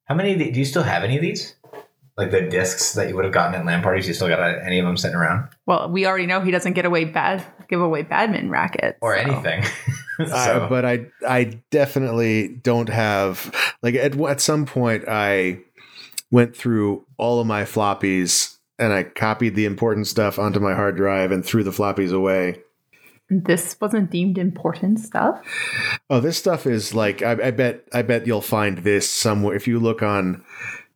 S1: How many of the- do you still have any of these? Like the discs that you would have gotten at LAN parties, you still got any of them sitting around
S3: well, we already know he doesn't get away bad give away badminton rackets.
S1: or
S3: so.
S1: anything?
S2: Uh,
S1: so,
S2: but I I definitely don't have like at at some point I went through all of my floppies and I copied the important stuff onto my hard drive and threw the floppies away.
S3: This wasn't deemed important stuff.
S2: Oh, this stuff is like I, I bet I bet you'll find this somewhere if you look on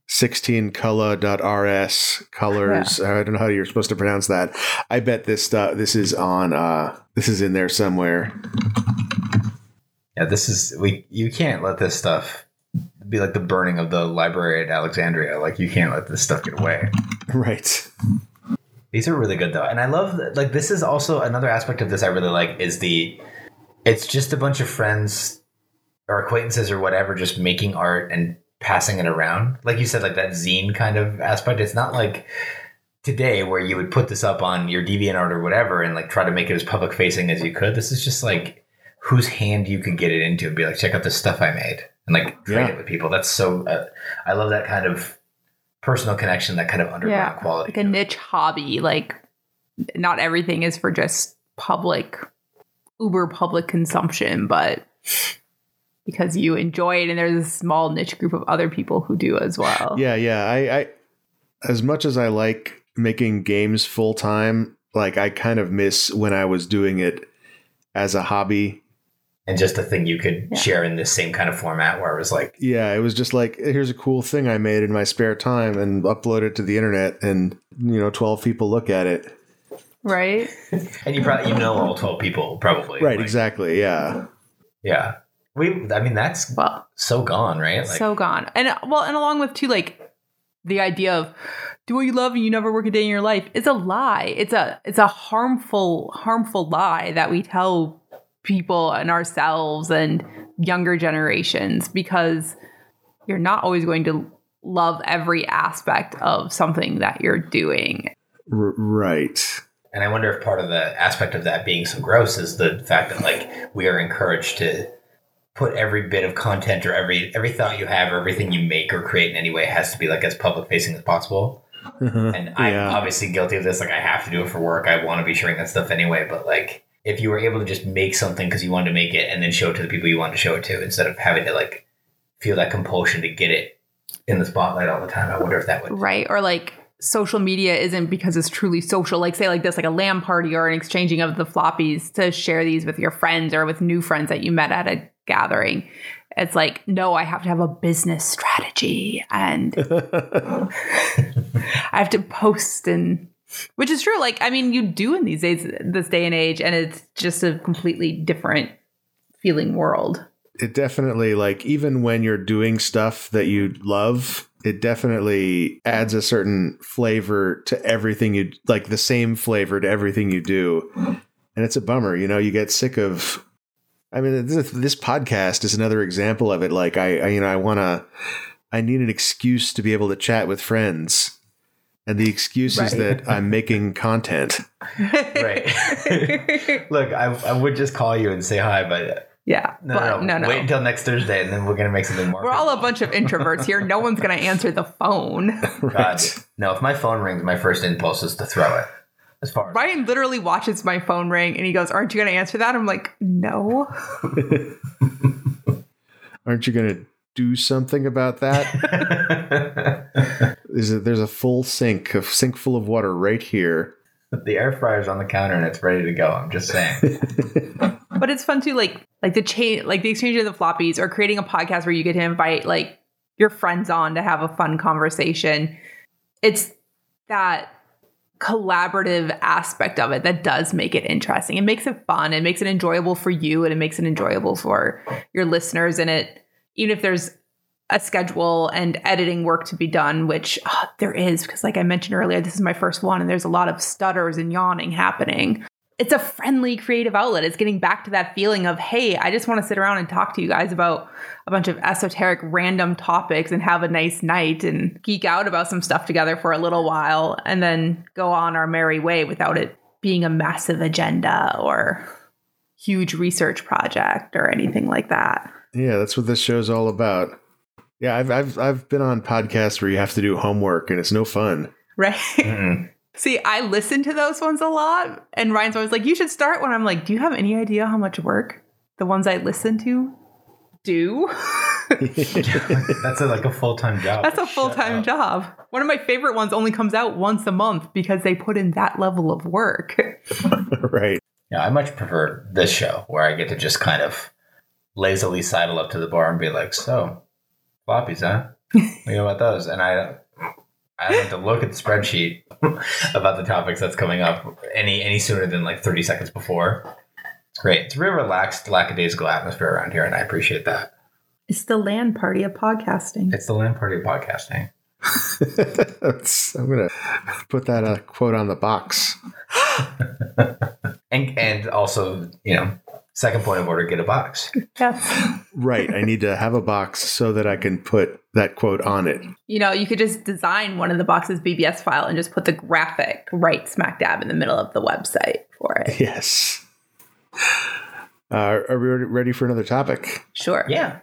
S2: 16colo.rs colors. I don't know how you're supposed to pronounce that. I bet this stuff this is on uh this is in there somewhere.
S1: yeah, this is we. You can't let this stuff be like the burning of the library at Alexandria. Like you can't let this stuff get away.
S2: Right.
S1: These are really good though, and I love that, like this is also another aspect of this I really like is the it's just a bunch of friends or acquaintances or whatever just making art and passing it around. Like you said, like that zine kind of aspect. It's not like today where you would put this up on your DeviantArt or whatever and like try to make it as public facing as you could. This is just like whose hand you could get it into and be like, check out this stuff I made and like trade
S2: Yeah.
S1: it with people. That's so. Uh, I love that kind of personal connection, that kind of underground
S3: Yeah,
S1: quality.
S3: like a niche hobby. Like not everything is for just public, uber public consumption, but because you enjoy it and there's a small niche group of other people who do as well.
S2: Yeah, yeah. I, I as much as I like making games full time, like I kind of miss when I was doing it as a hobby.
S1: and just a thing you could
S3: Yeah.
S1: share in this same kind of format where it was like
S2: Yeah, it was just like here's a cool thing I made in my spare time and upload it to the internet and you know 12 people look at it.
S3: Right?
S1: and you probably you know all 12 people probably
S2: Right,
S1: Like,
S2: exactly. Yeah.
S1: yeah we i mean that's
S3: Well,
S1: so gone right like
S3: so gone. And well, and along with too, like the idea of do what you love and you never work a day in your life is a lie. It's a it's a harmful, harmful lie that we tell people and ourselves and younger generations because you're not always going to love every aspect of something that you're doing.
S2: R- right.
S1: and i wonder if part of the aspect of that being so gross is the fact that like we are encouraged to put every bit of content or every every thought you have or everything you make or create in any way has to be like as public facing as possible mm-hmm. and i'm
S2: Yeah.
S1: obviously guilty of this like i have to do it for work i want to be sharing that stuff anyway but like if you were able to just make something because you wanted to make it and then show it to the people you wanted to show it to instead of having to like feel that compulsion to get it in the spotlight all the time i wonder if that would
S3: Right. Or like social media isn't because it's truly social. Like say like this, like a LAN party or an exchanging of the floppies to share these with your friends or with new friends that you met at a gathering. It's like, no, I have to have a business strategy and I have to post and which is true. Like, I mean, you do in these days, this day and age, and it's just a completely different feeling world.
S2: it definitely like even when you're doing stuff that you love it definitely adds a certain flavor to everything you like the same flavor to everything you do and it's a bummer you know you get sick of i mean this, this podcast is another example of it like i, I you know i want to i need an excuse to be able to chat with friends and the excuse is that i'm making content
S1: right look I, I would just call you and say hi but
S3: Yeah.
S1: no
S3: but
S1: no,
S3: no, no.
S1: wait until next thursday and then we're gonna make something more
S3: We're all a bunch of introverts here. No one's going to answer the phone.
S1: God. No, if my phone rings, my first impulse is to throw it. As far as
S3: Ryan literally watches my phone ring and he goes, Aren't you going to answer that? I'm like, No.
S2: aren't you going to do something about that There's a, there's a full sink, a sink full of water right here.
S1: The air fryer's on the counter and it's ready to go. I'm just saying.
S3: But it's fun too, like like the chain, like the exchange of the floppies, or creating a podcast where you get to invite like your friends on to have a fun conversation. It's that collaborative aspect of it that does make it interesting. It makes it fun. It makes it enjoyable for you, and it makes it enjoyable for your listeners. And it, even if there's a schedule and editing work to be done, which ah, there is, because like I mentioned earlier, this is my first one, and there's a lot of stutters and yawning happening it's a friendly creative outlet. It's getting back to that feeling of, hey, I just want to sit around and talk to you guys about a bunch of esoteric random topics and have a nice night and geek out about some stuff together for a little while and then go on our merry way without it being a massive agenda or huge research project or anything like that.
S2: Yeah, that's what this show's all about. Yeah, I've I've I've been on podcasts where you have to do homework and it's no fun.
S3: Right?
S1: Mm-mm.
S3: See, I listen to those ones a lot, and Ryan's always like, "You should start When I'm like, "Do you have any idea how much work the ones I listen to do?"
S1: That's a, like a full time job.
S3: That's a full time job. One of my favorite ones only comes out once a month because they put in that level of work.
S2: right.
S1: Yeah, I much prefer this show where I get to just kind of lazily sidle up to the bar and be like, "So, floppies, huh? What you know about those?" And I, I have to look at the spreadsheet about the topics that's coming up any any sooner than like thirty seconds before. It's great. It's a real relaxed, lackadaisical atmosphere around here, and I appreciate that.
S3: It's the LAN party of podcasting.
S1: It's the LAN party of podcasting.
S2: I'm gonna put that uh, quote on the box.
S1: And and also, you know, second point of order, get a box.
S3: Yes.
S2: Right. I need to have a box so that I can put that quote on it.
S3: You know, you could just design one of the boxes BBS file and just put the graphic right smack dab in the middle of the website for it.
S2: Yes. Uh, are we ready for another topic?
S3: Sure.
S1: Yeah.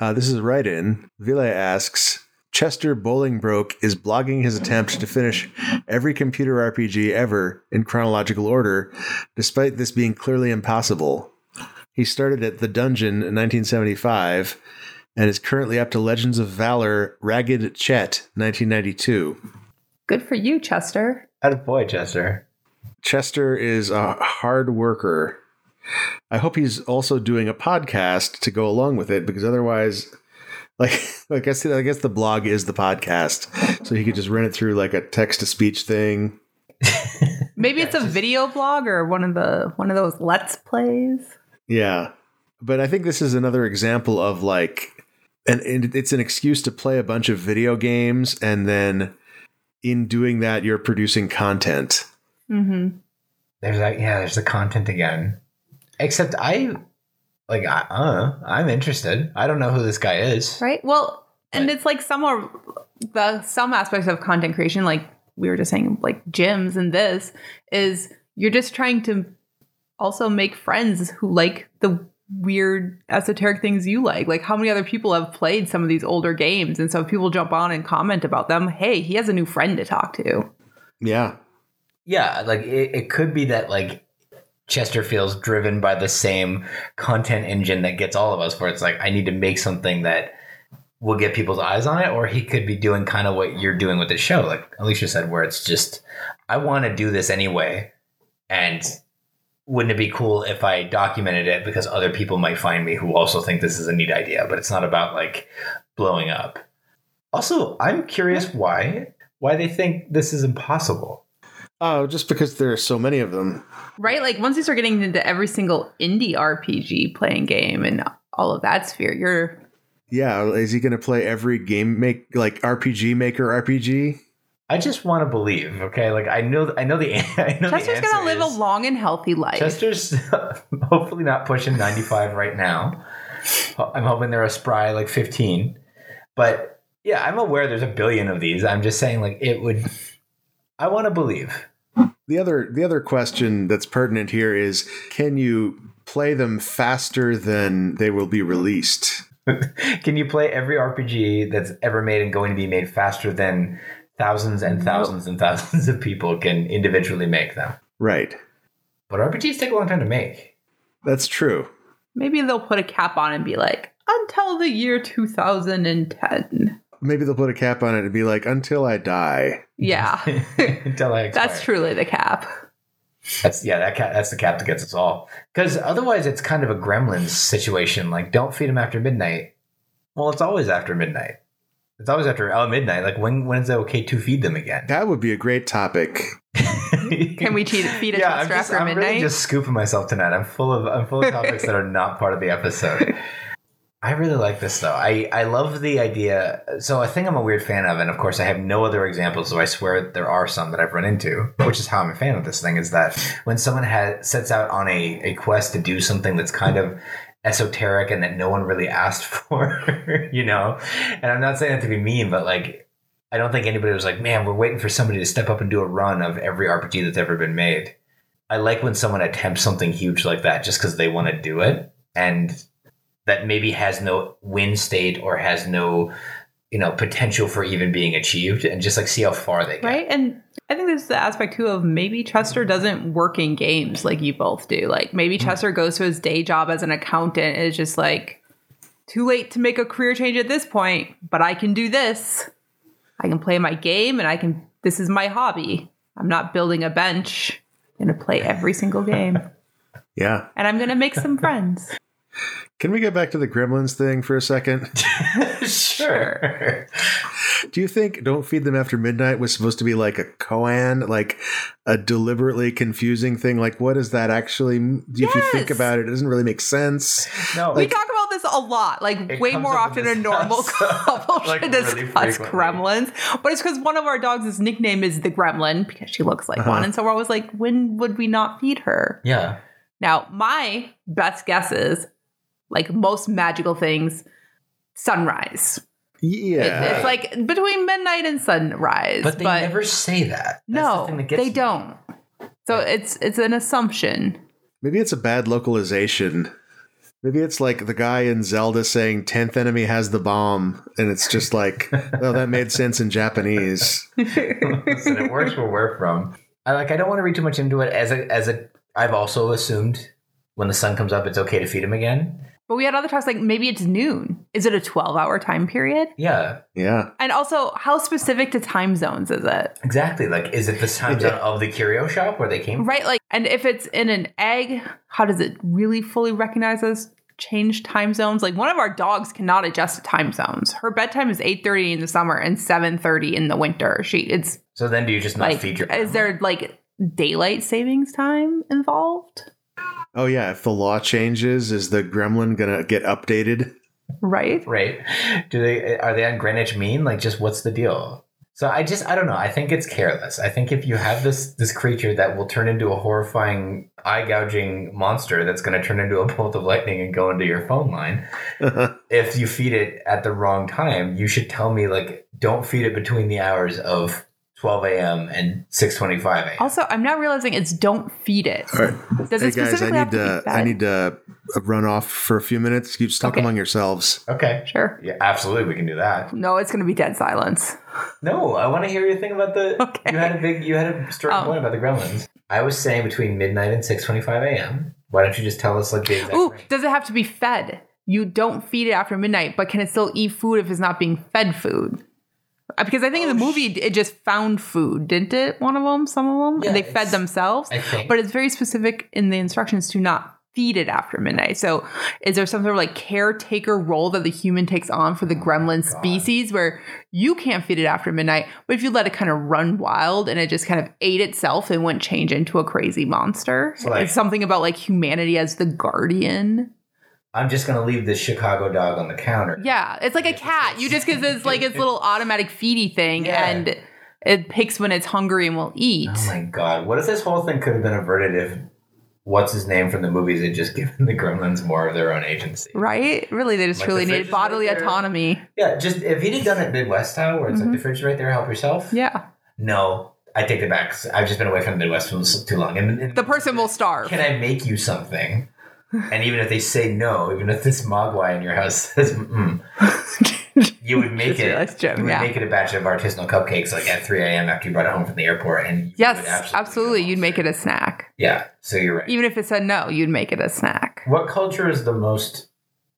S2: Uh, this is right in. Ville asks Chester Bolingbroke is blogging his attempt to finish every computer RPG ever in chronological order, despite this being clearly impossible. He started at The Dungeon in 1975 and is currently up to Legends of Valor Ragged Chet 1992.
S3: Good for you, Chester.
S1: Out boy, Chester.
S2: Chester is a hard worker. I hope he's also doing a podcast to go along with it because otherwise, like, I guess I guess the blog is the podcast, so he could just run it through like a text to speech thing.
S3: Maybe it's a video blog or one of the one of those let's plays.
S2: Yeah, but I think this is another example of like, and, and it's an excuse to play a bunch of video games, and then in doing that, you're producing content.
S3: Mm-hmm.
S1: There's that. Yeah, there's the content again. Except I, like, I, uh, I'm interested. I don't know who this guy is.
S3: Right. Well, and
S1: Right.
S3: it's like some are the some aspects of content creation, like we were just saying, like gyms and this is you're just trying to also make friends who like the weird esoteric things you like. Like how many other people have played some of these older games, and so if people jump on and comment about them. Hey, he has a new friend to talk to.
S2: Yeah,
S1: Yeah, like it, it could be that like Chester feels driven by the same content engine that gets all of us, where it's like I need to make something that will get people's eyes on it, or he could be doing kind of what you're doing with the show, like Alicia said, where it's just I want to do this anyway, and wouldn't it be cool if I documented it because other people might find me who also think this is a neat idea, but it's not about like blowing up. Also, I'm curious why why they think this is impossible.
S2: oh, just because there are so many of them.
S3: Right? Like once you start getting into every single indie RPG playing game and all of that sphere, you're
S2: Yeah, is he going to play every game make like RPG Maker RPG?
S1: I just want to believe, okay? Like I know, I know the, I know
S3: Chester's
S1: the
S3: gonna live
S1: is-
S3: a long and healthy life.
S1: Chester's hopefully not pushing ninety five right now. I'm hoping they're a spry like fifteen, but yeah, I'm aware there's a billion of these. I'm just saying, like it would. I want to believe.
S2: The other the other question that's pertinent here is can you play them faster than they will be released?
S1: Can you play every RPG that's ever made and going to be made faster than thousands and thousands and thousands of people can individually make them?
S2: Right.
S1: But RPGs take a long time to make.
S2: That's true.
S3: Maybe they'll put a cap on and be like, until the year 2010.
S2: maybe they'll put a cap on it and be like, "Until I die."
S3: Yeah.
S1: Until I
S3: That's truly the cap.
S1: That's yeah, that cap, that's the cap that gets us all. Because otherwise, it's kind of a Gremlins situation. Like, don't feed them after midnight. Well, it's always after midnight. It's always after oh midnight. Like, when when is it okay to feed them again?
S2: That would be a great topic.
S3: Can we cheat, feed a
S1: yeah, I'm
S3: toaster
S1: just,
S3: after
S1: I'm
S3: midnight?
S1: really just scooping myself tonight. I'm full of I'm full of topics that are not part of the episode. I really like this though. I, I love the idea. So a thing I'm a weird fan of, and of course I have no other examples, so I swear there are some that I've run into, which is how I'm a fan of this thing, is that when someone has sets out on a, a quest to do something that's kind of esoteric and that no one really asked for, you know? And I'm not saying that to be mean, but like I don't think anybody was like, man, we're waiting for somebody to step up and do a run of every RPG that's ever been made. I like when someone attempts something huge like that just because they want to do it and that maybe has no win state or has no, you know, potential for even being achieved and just like see how far they get.
S3: right? And I think there's the aspect too of maybe Chester doesn't work in games like you both do. Like maybe mm-hmm. Chester goes to his day job as an accountant and is just like too late to make a career change at this point, but I can do this. I can play my game and I can this is my hobby. I'm not building a bench. I'm gonna play every single game.
S2: Yeah.
S3: And I'm gonna make some friends.
S2: Can we get back to the Gremlins thing for a second?
S1: sure.
S2: Do you think "Don't Feed Them After Midnight" was supposed to be like a koan, like a deliberately confusing thing? Like, what does that actually? If you think about it, it doesn't really make sense.
S1: No,
S3: we talk about this a lot, like
S1: It
S3: way more often than normal
S1: house,
S3: couple
S1: like,
S3: should
S1: really
S3: discuss
S1: frequently.
S3: gremlins. But it's because one of our dogs' nickname is the gremlin because she looks like
S2: Uh-huh.
S3: one. And so we're always like, when would we not feed her?
S1: yeah.
S3: Now, my best guess is like most magical things, sunrise. It-
S2: Yeah,
S3: it's like between midnight and sunrise.
S1: But they but never say that. That's the
S3: no,
S1: thing that gets
S3: they
S1: me.
S3: don't. So it's it's an assumption.
S2: maybe it's a bad localization. Maybe it's like the guy in Zelda saying 10th enemy has the bomb, and it's just like, oh, that made sense in Japanese.
S1: Listen, it works where we're from. I like. I don't want to read too much into it. As a, as a, I've also assumed when the sun comes up, it's okay to feed him again.
S3: But we had other talks like maybe it's noon. Is it a 12 hour time period?
S1: Yeah,
S2: Yeah.
S3: And also, how specific to time zones is it?
S1: exactly. Like, is it the time zone of the curio shop where they came? from?
S3: Right? Like, and if it's in an egg, how does it really fully recognize those changed time zones? Like, one of our dogs cannot adjust to time zones. Her bedtime is 8.30 in the summer and 7.30 in the winter. She, it's
S1: So then, do you just not
S3: like,
S1: feed your?
S3: is there like daylight savings time involved?
S2: Oh, yeah. If the law changes, is the gremlin going to get updated?
S3: Right?
S1: right? Do they are they on Greenwich Mean? Like, just what's the deal? So I just I don't know. I think it's careless. I think if you have this this creature that will turn into a horrifying eye gouging monster that's going to turn into a bolt of lightning and go into your phone line, if you feed it at the wrong time, you should tell me like don't feed it between the hours of 12 a.m. and 6:25 a.m.
S3: Also, I'm now realizing it's don't feed it.
S2: All right.
S3: Does
S2: Hey
S3: it
S2: guys, I
S3: specifically have
S2: need
S3: to,
S2: to? I need to uh, run off for a few minutes. You just talk
S3: Okay.
S2: among yourselves.
S1: Okay.
S3: Sure.
S1: Yeah, absolutely, we can do that.
S3: No, it's going to be dead silence.
S1: No, I want to hear your thing about the.
S3: Okay.
S1: You had a big, you had a strong
S3: Oh.
S1: point about the gremlins. I was saying between midnight and six twenty-five a.m. Why don't you just tell us like the exact?
S3: Ooh,
S1: range?
S3: does it have to be fed? You don't feed it after midnight, but can it still eat food if it's not being fed food? Because I think in
S1: Oh,
S3: the movie it just found food, didn't it? One of them, some of them,
S1: Yeah,
S3: and they fed themselves. But it's very specific in the instructions to not feed it after midnight. So, is there some sort of like caretaker role that the human takes on for the gremlin
S1: Oh
S3: species where you can't feed it after midnight, but if you let it kind of run wild and it just kind of ate itself and wouldn't change into a crazy monster?
S1: So, like-
S3: it's something about like humanity as the guardian.
S1: I'm just gonna leave this Chicago dog on the counter.
S3: Yeah, it's like a cat. You just because it's like its little automatic feedy thing,
S1: Yeah.
S3: and it picks when it's hungry and will eat.
S1: Oh my god! What if this whole thing could have been averted if what's his name from the movies had just given the gremlins more of their own agency?
S3: Right? Really, they just
S1: Like
S3: truly
S1: the
S3: needed bodily
S1: right
S3: autonomy.
S1: Yeah, just if he'd have done it Midwest style, where it's like the fridge right there, help yourself.
S3: Mm-hmm. Yeah,
S1: No, I take it back. I've just been away from the Midwest for too long. And, and
S3: the person will starve.
S1: can I make you something? And even if they say no, even if this mogwai in your house says mm, you would make it. you would
S3: yeah.
S1: make it a batch of artisanal cupcakes like at 3 a.m. after you brought it home from the airport, and
S3: yes, absolutely.
S1: absolutely,
S3: You'd make it a snack.
S1: Yeah, so you're right.
S3: Even if it said no, you'd make it a snack.
S1: What culture is the most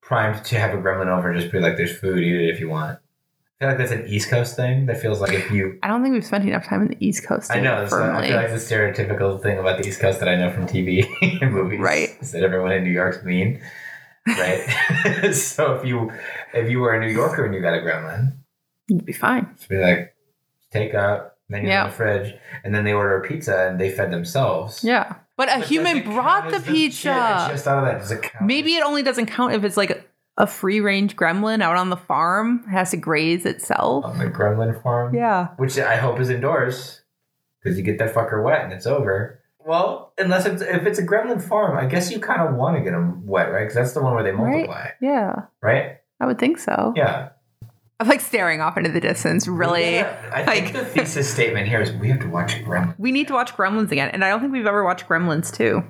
S1: primed to have a gremlin over and just be like, "There's food, eat it if you want"? I feel like that's an East Coast thing. That feels like if you.
S3: I don't think we've spent enough time in the East Coast.
S1: I know. So I feel like a stereotypical thing about the East Coast that I know from TV and movies.
S3: Right.
S1: Is that everyone in New York's mean, right? so if you if you were a New Yorker and you got a gremlin,
S3: You'd be fine.
S1: just be like, take out menus
S3: Yeah.
S1: in the fridge, and then they order a pizza and they fed themselves.
S3: Yeah, but a
S1: But
S3: human brought the
S1: I
S3: pizza.
S1: just thought of that. Does it count?
S3: Maybe it only doesn't count if it's like a free range gremlin out on the farm it has to graze itself.
S1: on the gremlin farm.
S3: Yeah.
S1: which I hope is indoors because you get that fucker wet and it's over. Well, unless it's if it's a gremlin farm, I guess you kind of want to get them wet, right? Because that's the one where they
S3: Right.
S1: multiply,
S3: Yeah.
S1: right?
S3: I would think so.
S1: Yeah.
S3: I'm like staring off into the distance, really.
S1: Yeah, I
S3: like-
S1: think the thesis statement here is we have to watch Gremlin.
S3: We need to watch Gremlins again. And I don't think we've ever watched Gremlins 2.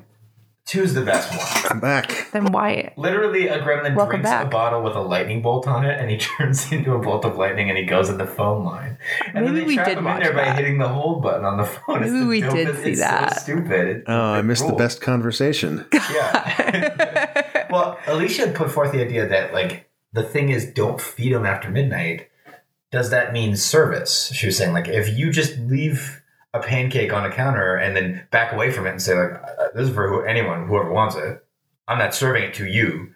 S1: Two's the best one.
S2: I'm back.
S3: Then why?
S1: Literally, a gremlin
S3: Welcome
S1: drinks a bottle with a lightning bolt on it, and he turns into a bolt of lightning, and he goes in the phone line. And
S3: Maybe
S1: then they
S3: we
S1: trap
S3: did
S1: him in
S3: watch
S1: there by
S3: that.
S1: hitting the hold button on the phone. It's
S3: Maybe
S1: the
S3: we did
S1: dopest-
S3: see
S1: it's
S3: that.
S1: So stupid. It's
S2: Oh, I missed the
S1: rule.
S2: best conversation.
S1: Yeah. well, Alicia put forth the idea that like the thing is, don't feed them after midnight. Does that mean service? She was saying like if you just leave a pancake on a counter and then back away from it and say like "Uh, this is for who, anyone whoever wants it. I'm not serving it to you.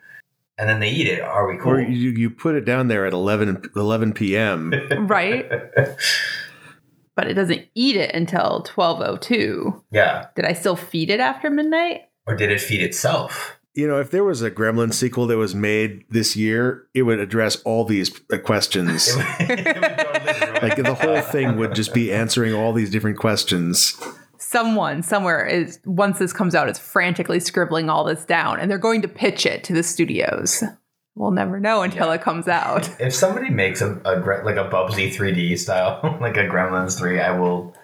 S1: And then they eat it. Are we cool?
S2: Or you, you put it down there at 11, 11 p.m.
S3: right? But it doesn't eat it until 1202.
S1: yeah.
S3: Did I still feed it after midnight?
S1: Or did it feed itself?
S2: You know, if there was a Gremlin sequel that was made this year, it would address all these uh, questions.
S1: It would- it would
S2: like the whole thing would just be answering all these different questions.
S3: Someone somewhere is once this comes out is frantically scribbling all this down and they're going to pitch it to the studios. We'll never know until it comes out.
S1: If somebody makes a, a like a Bubsy 3D style, like a Gremlins 3, I will.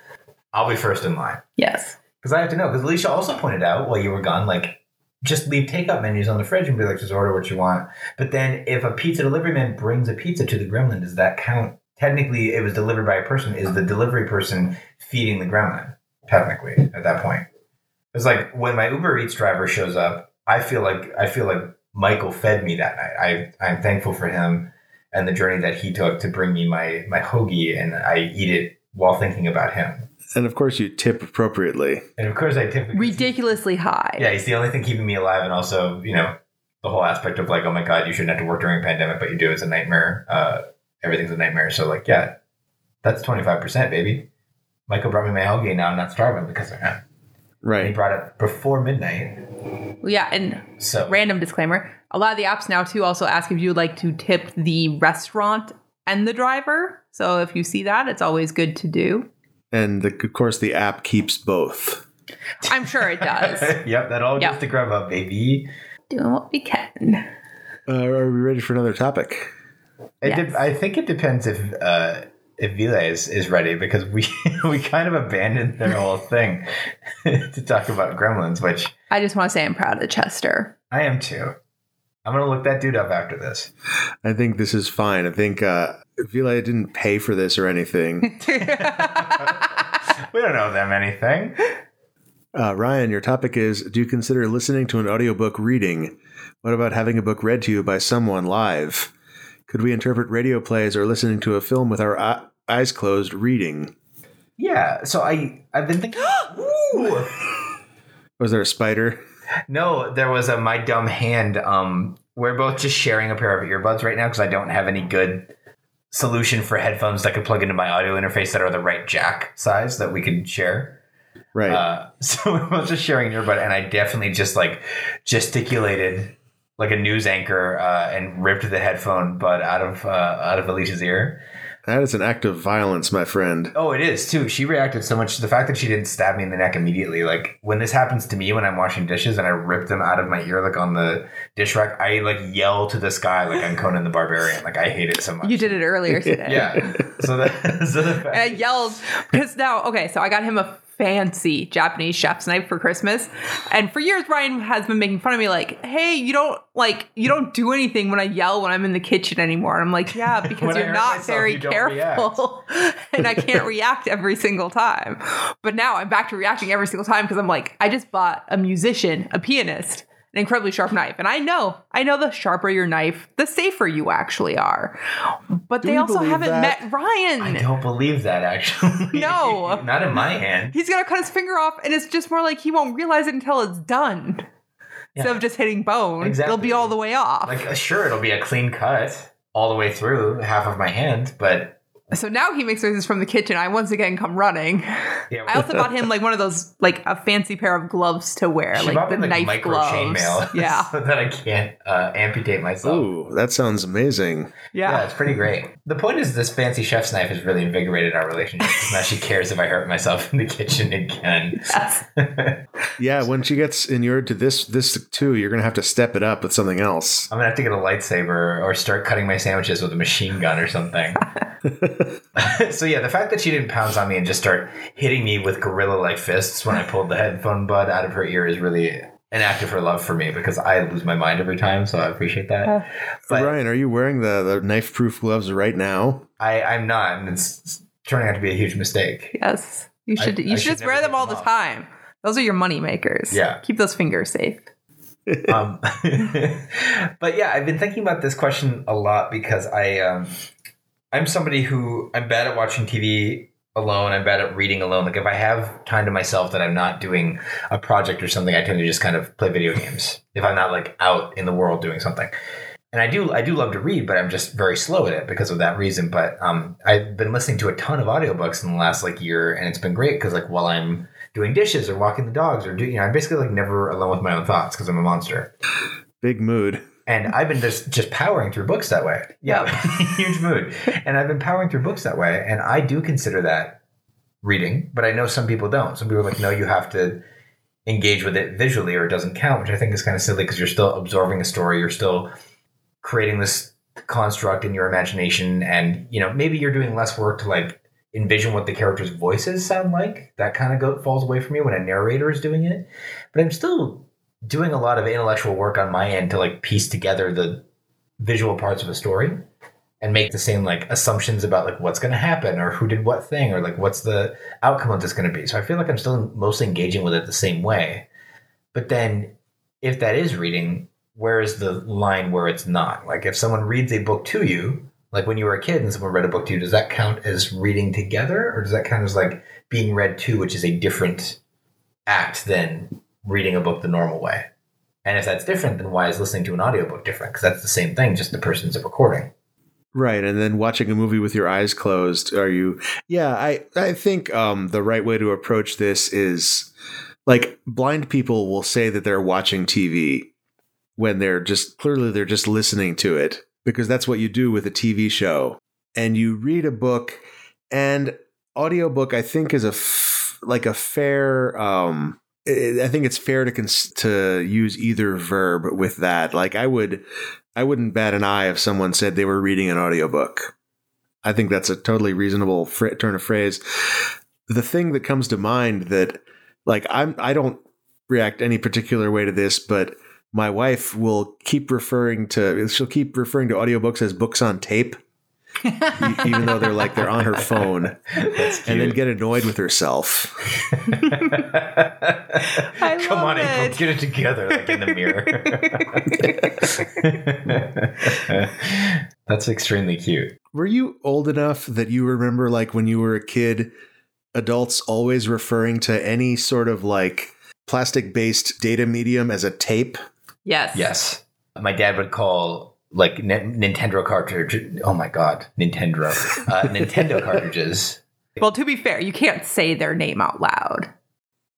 S1: I'll be first in line
S3: Yes.
S1: because I have to know. Because Alicia also pointed out while you were gone, like just leave takeout menus on the fridge and be like, just order what you want. But then if a pizza delivery man brings a pizza to the Gremlin, does that count? Technically, it was delivered by a person. Is the delivery person feeding the Gremlin? Technically, at that point, it's like when my Uber Eats driver shows up. I feel like I feel like Michael fed me that night. I I'm thankful for him and the journey that he took to bring me my my hoagie, and I eat it while thinking about him.
S2: And of course, you tip appropriately.
S1: And of course, I tip
S3: Ridiculously high.
S1: Yeah, it's the only thing keeping me alive, and also you know the whole aspect of like, oh my god, you shouldn't have to work during a pandemic, but you do. It's a nightmare. Uh, everything's a nightmare. So like, yeah, that's twenty five percent, baby. Michael brought me my hoagie. Now I'm not starving because of him. And he brought it before midnight.
S3: Well, yeah, and
S1: So
S3: random disclaimer a lot of the apps now too also ask if you would like to tip the restaurant and the driver so if you see that it's always good to do
S2: And the, of course, the app keeps both.
S3: i'm sure it does
S1: yep, that all
S3: Yep.
S1: goes to Grubhub, baby.
S3: doing what we can
S2: Uh, are we ready for another topic?
S1: It
S3: Yes.
S1: de- I think it depends if uh, if Vila is, is ready because we we kind of abandoned their whole thing to talk about gremlins, which
S3: i just want to say i'm proud of chester
S1: I am too. I'm gonna look that dude up after this.
S2: I think this is fine. I think uh, I feel like I didn't pay for this or anything.
S1: We don't owe them anything.
S2: Uh, Ryan, your topic is Do you consider listening to an audiobook reading? What about having a book read to you by someone live? Could we interpret radio plays or listening to a film with our eye- eyes closed reading?
S1: Yeah. So I I've been thinking. Ooh.
S2: Was there a spider?
S1: No, there was a my dumb hand. Um, we're both just sharing a pair of earbuds right now because I don't have any good solution for headphones that could plug into my audio interface that are the right jack size that we could share.
S2: Right.
S1: Uh, so we were just sharing an earbud, and I definitely just like gesticulated like a news anchor uh, and ripped the headphone bud out of uh, out of Alicia's ear.
S2: That is an act of violence, my friend.
S1: Oh, it is too. She reacted so much. To the fact that she didn't stab me in the neck immediately, like when this happens to me when I'm washing dishes and I rip them out of my ear, like on the dish rack, I like yell to the sky like I'm Conan the Barbarian. Like I hate it so much.
S3: you did it earlier today
S1: yeah. So that so the fact,
S3: and i yelled because now okay so i got him a fancy japanese chef's knife for christmas. And for years Ryan has been making fun of me like hey you don't like you don't do anything when i yell when i'm in the kitchen anymore. And i'm like yeah because you're not
S1: myself,
S3: very
S1: you
S3: careful. and i can't react every single time. But now i'm back to reacting every single time because i'm like i just bought a musician a pianist an incredibly sharp knife. And I know, I know the sharper your knife, the safer you actually are. But
S2: Do
S3: they also haven't
S2: that?
S3: met Ryan.
S1: I don't believe that actually.
S3: No.
S1: not in my hand.
S3: He's gonna cut his finger off, and it's just more like he won't realize it until it's done. Instead of just hitting bone,
S1: exactly.
S3: it'll be all the way off.
S1: Like uh, sure, it'll be a clean cut all the way through half of my hand, but
S3: so now he makes noises from the kitchen. I once again come running.
S1: yeah,
S3: I also bought him like one of those like a fancy pair of gloves to wear,
S1: she
S3: like the
S1: me, like,
S3: knife
S1: micro
S3: gloves.
S1: chainmail,
S3: Yeah,
S1: so that I can't uh, amputate myself.
S2: Ooh, that sounds amazing.
S1: Yeah,
S3: yeah.
S1: it's pretty great. The point is, this fancy chef's knife has really invigorated our relationship. now she cares if I hurt myself in the kitchen again.
S3: Yes.
S2: Yeah, when she gets inured to this this too, you're gonna have to step it up with something else.
S1: I'm gonna have to get a lightsaber or start cutting my sandwiches with a machine gun or something. so yeah, the fact that she didn't pounce on me and just start hitting me with gorilla-like fists when I pulled the headphone bud out of her ear is really an act of her love for me because I lose my mind every time. So I appreciate that. But
S2: Ryan, are you wearing the, the knife proof gloves right now?
S1: I, I'm not, and it's it's turning out to be a huge mistake.
S3: Yes. You should.
S1: I
S3: you should
S1: should
S3: just wear them all
S1: them
S3: the time. Those are your money makers.
S1: Yeah.
S3: Keep those fingers safe.
S1: um, but yeah, I've been thinking about this question a lot because I um, I'm somebody who I'm bad at watching TV alone. I'm bad at reading alone. Like if I have time to myself that I'm not doing a project or something, I tend to just kind of play video games. If I'm not like out in the world doing something. And I do I do love to read, but I'm just very slow at it because of that reason. But um, I've been listening to a ton of audiobooks in the last like year, and it's been great because like while I'm doing dishes or walking the dogs or doing, you know, I'm basically like never alone with my own thoughts because I'm a monster.
S2: Big mood.
S1: And mm. I've been just just powering through books that way. Yeah, huge mood. And I've been powering through books that way, and I do consider that reading. But I know some people don't. Some people are like, no, you have to engage with it visually, or it doesn't count. Which I think is kind of silly because you're still absorbing a story. You're still creating this construct in your imagination, and you know maybe you're doing less work to like envision what the characters' voices sound like. That kind of go, falls away from me when a narrator is doing it. But I'm still doing a lot of intellectual work on my end to like piece together the visual parts of a story and make the same like assumptions about like what's going to happen or who did what thing or like what's the outcome of this going to be. So I feel like I'm still mostly engaging with it the same way. But then if that is reading, where is the line where it's not? Like if someone reads a book to you, like when you were a kid and someone read a book to you, does that count as reading together or does that count as like being read to, which is a different act than reading a book the normal way? And if that's different, then why is listening to an audiobook different? Because that's the same thing, just the person's recording.
S2: Right, and then watching a movie with your eyes closed. Are you? Yeah, I I think um, the right way to approach this is like blind people will say that they're watching TV when they're just clearly they're just listening to it because that's what you do with a TV show. And you read a book, and audiobook I think is a f- like a fair. Um, I think it's fair to cons- to use either verb with that. Like I would I wouldn't bat an eye if someone said they were reading an audiobook. I think that's a totally reasonable fr- turn of phrase. The thing that comes to mind that like I'm I don't react any particular way to this, but my wife will keep referring to she'll keep referring to audiobooks as books on tape even though they're like they're on her phone and then get annoyed with herself.
S3: I
S1: Come
S3: love
S1: on, April,
S3: it.
S1: get it together, like in the mirror. That's extremely cute.
S2: Were you old enough that you remember like when you were a kid adults always referring to any sort of like plastic based data medium as a tape?
S3: Yes.
S1: Yes, my dad would call like N- Nintendo cartridge. Oh my god, Nintendo, uh, Nintendo cartridges.
S3: Well, to be fair, you can't say their name out loud.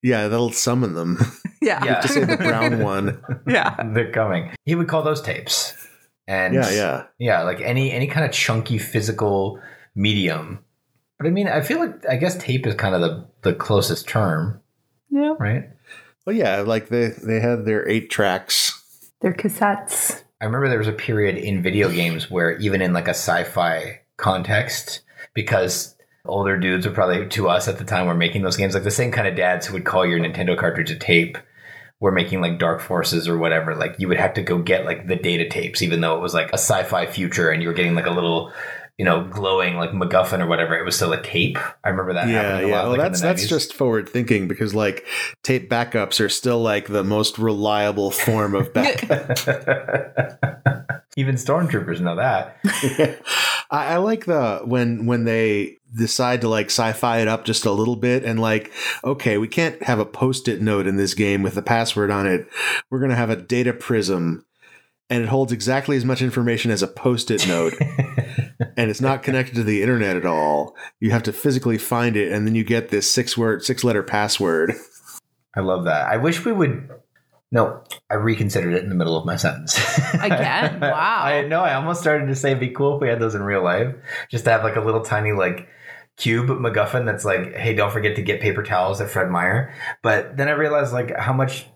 S2: Yeah, that'll summon them.
S3: Yeah.
S1: Yeah.
S2: Just say the brown one.
S3: yeah.
S1: They're coming. He would call those tapes, and
S2: Yeah, yeah.
S1: yeah, like any any kind of chunky physical medium. But I mean, I feel like I guess tape is kind of the the closest term,
S3: Yeah.
S1: right?
S2: Well, yeah, like they they had their eight tracks.
S3: They're cassettes.
S1: I remember there was a period in video games where even in like a sci-fi context, because older dudes were probably to us at the time were making those games, like the same kind of dads who would call your Nintendo cartridge a tape were making like Dark Forces or whatever. Like you would have to go get like the data tapes, even though it was like a sci-fi future and you were getting like a little you know, glowing like MacGuffin or whatever. It was still a tape. I remember that.
S2: Yeah,
S1: happening a
S2: yeah.
S1: lot,
S2: Well,
S1: like,
S2: that's that's just forward thinking because like tape backups are still like the most reliable form of backup.
S1: Even stormtroopers know that.
S2: I, I like the when when they decide to like sci-fi it up just a little bit and like okay we can't have a post-it note in this game with a password on it we're going to have a data prism and it holds exactly as much information as a post-it note and it's not connected to the internet at all you have to physically find it and then you get this six word six letter password
S1: I love that. I wish we would. No, I reconsidered it in the middle of my sentence.
S3: Again? Wow.
S1: I know. I almost started to say it'd be cool if we had those in real life, just to have like a little tiny like cube MacGuffin that's like, hey, don't forget to get paper towels at Fred Meyer. But then I realized like how much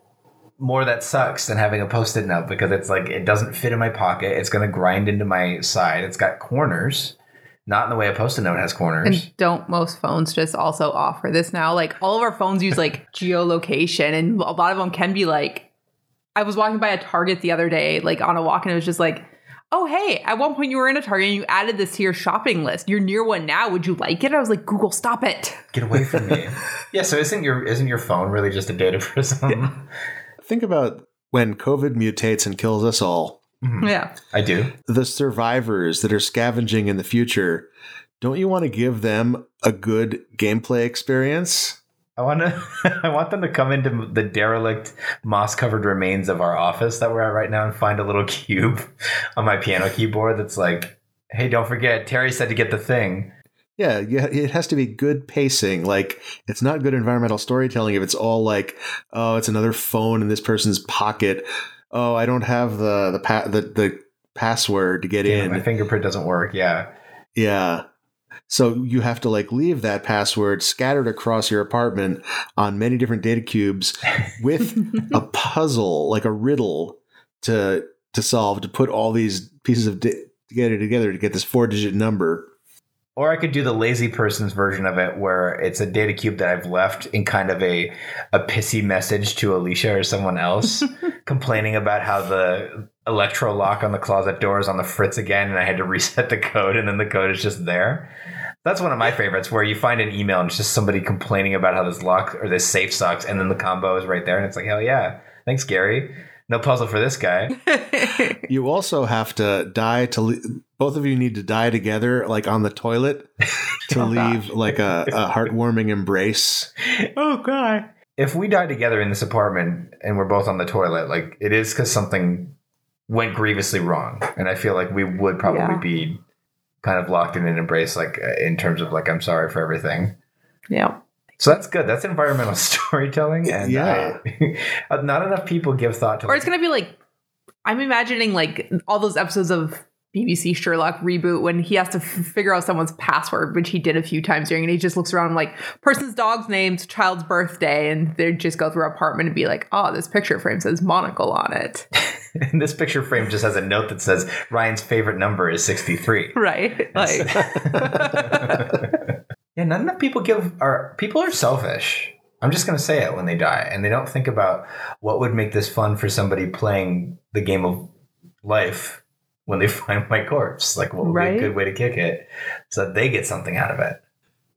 S1: more that sucks than having a post-it note because it's like it doesn't fit in my pocket. It's gonna grind into my side. It's got corners, not in the way a post-it note has corners.
S3: And don't most phones just also offer this now? Like all of our phones use like geolocation, and a lot of them can be like. I was walking by a Target the other day, like on a walk, and it was just like, "Oh, hey! At one point you were in a Target and you added this to your shopping list. You're near one now. Would you like it?" I was like, "Google, stop it!"
S1: Get away from me. yeah. So isn't your isn't your phone really just a data prism?
S2: think about when covid mutates and kills us all mm-hmm.
S3: Yeah,
S1: I do.
S2: the survivors that are scavenging in the future don't you want to give them a good gameplay experience
S1: I want to. I want them to come into the derelict, moss-covered remains of our office that we're at right now and find a little cube on my piano keyboard that's like, "Hey, don't forget, Terry said to get the thing."
S2: Yeah, yeah, it has to be good pacing. Like it's not good environmental storytelling if it's all like, oh, it's another phone in this person's pocket. Oh, I don't have the the pa- the, the password to get
S1: Yeah,
S2: in.
S1: my fingerprint doesn't work. Yeah.
S2: Yeah. So you have to like leave that password scattered across your apartment on many different data cubes with a puzzle, like a riddle to to solve to put all these pieces of da- together together to get this four digit number.
S1: Or I could do the lazy person's version of it, where it's a data cube that I've left in kind of a a pissy message to Alicia or someone else, complaining about how the electro lock on the closet door is on the fritz again, and I had to reset the code, and then the code is just there. That's one of my favorites, where you find an email and it's just somebody complaining about how this lock or this safe sucks, and then the combo is right there, and it's like, hell yeah, thanks, Gary. No puzzle for this guy.
S2: You also have to die to le- both of you need to die together, like on the toilet, to leave like a, a heartwarming embrace.
S1: oh god if we die together in this apartment and we're both on the toilet like it is because something went grievously wrong and i feel like we would probably
S3: Yeah.
S1: be kind of locked in an embrace like uh, in terms of like i'm sorry for everything
S3: yeah.
S1: So that's good. That's environmental storytelling. And uh,
S2: Yeah.
S1: I- uh, not enough people give thought to
S3: Or it's gonna be like, I'm imagining like all those episodes of BBC Sherlock reboot when he has to f- figure out someone's password, which he did a few times during, and he just looks around like person's dog's name's child's birthday, and they just go through our apartment and be like, oh, this picture frame says monocle on it,
S1: and this picture frame just has a note that says ryan's favorite number is 63
S3: right? Like,
S1: Yeah, not enough people give are people are selfish. I'm just gonna say it when they die, and they don't think about what would make this fun for somebody playing the game of life when they find my corpse. Like, what would be a good way to kick it so that they get something out of it?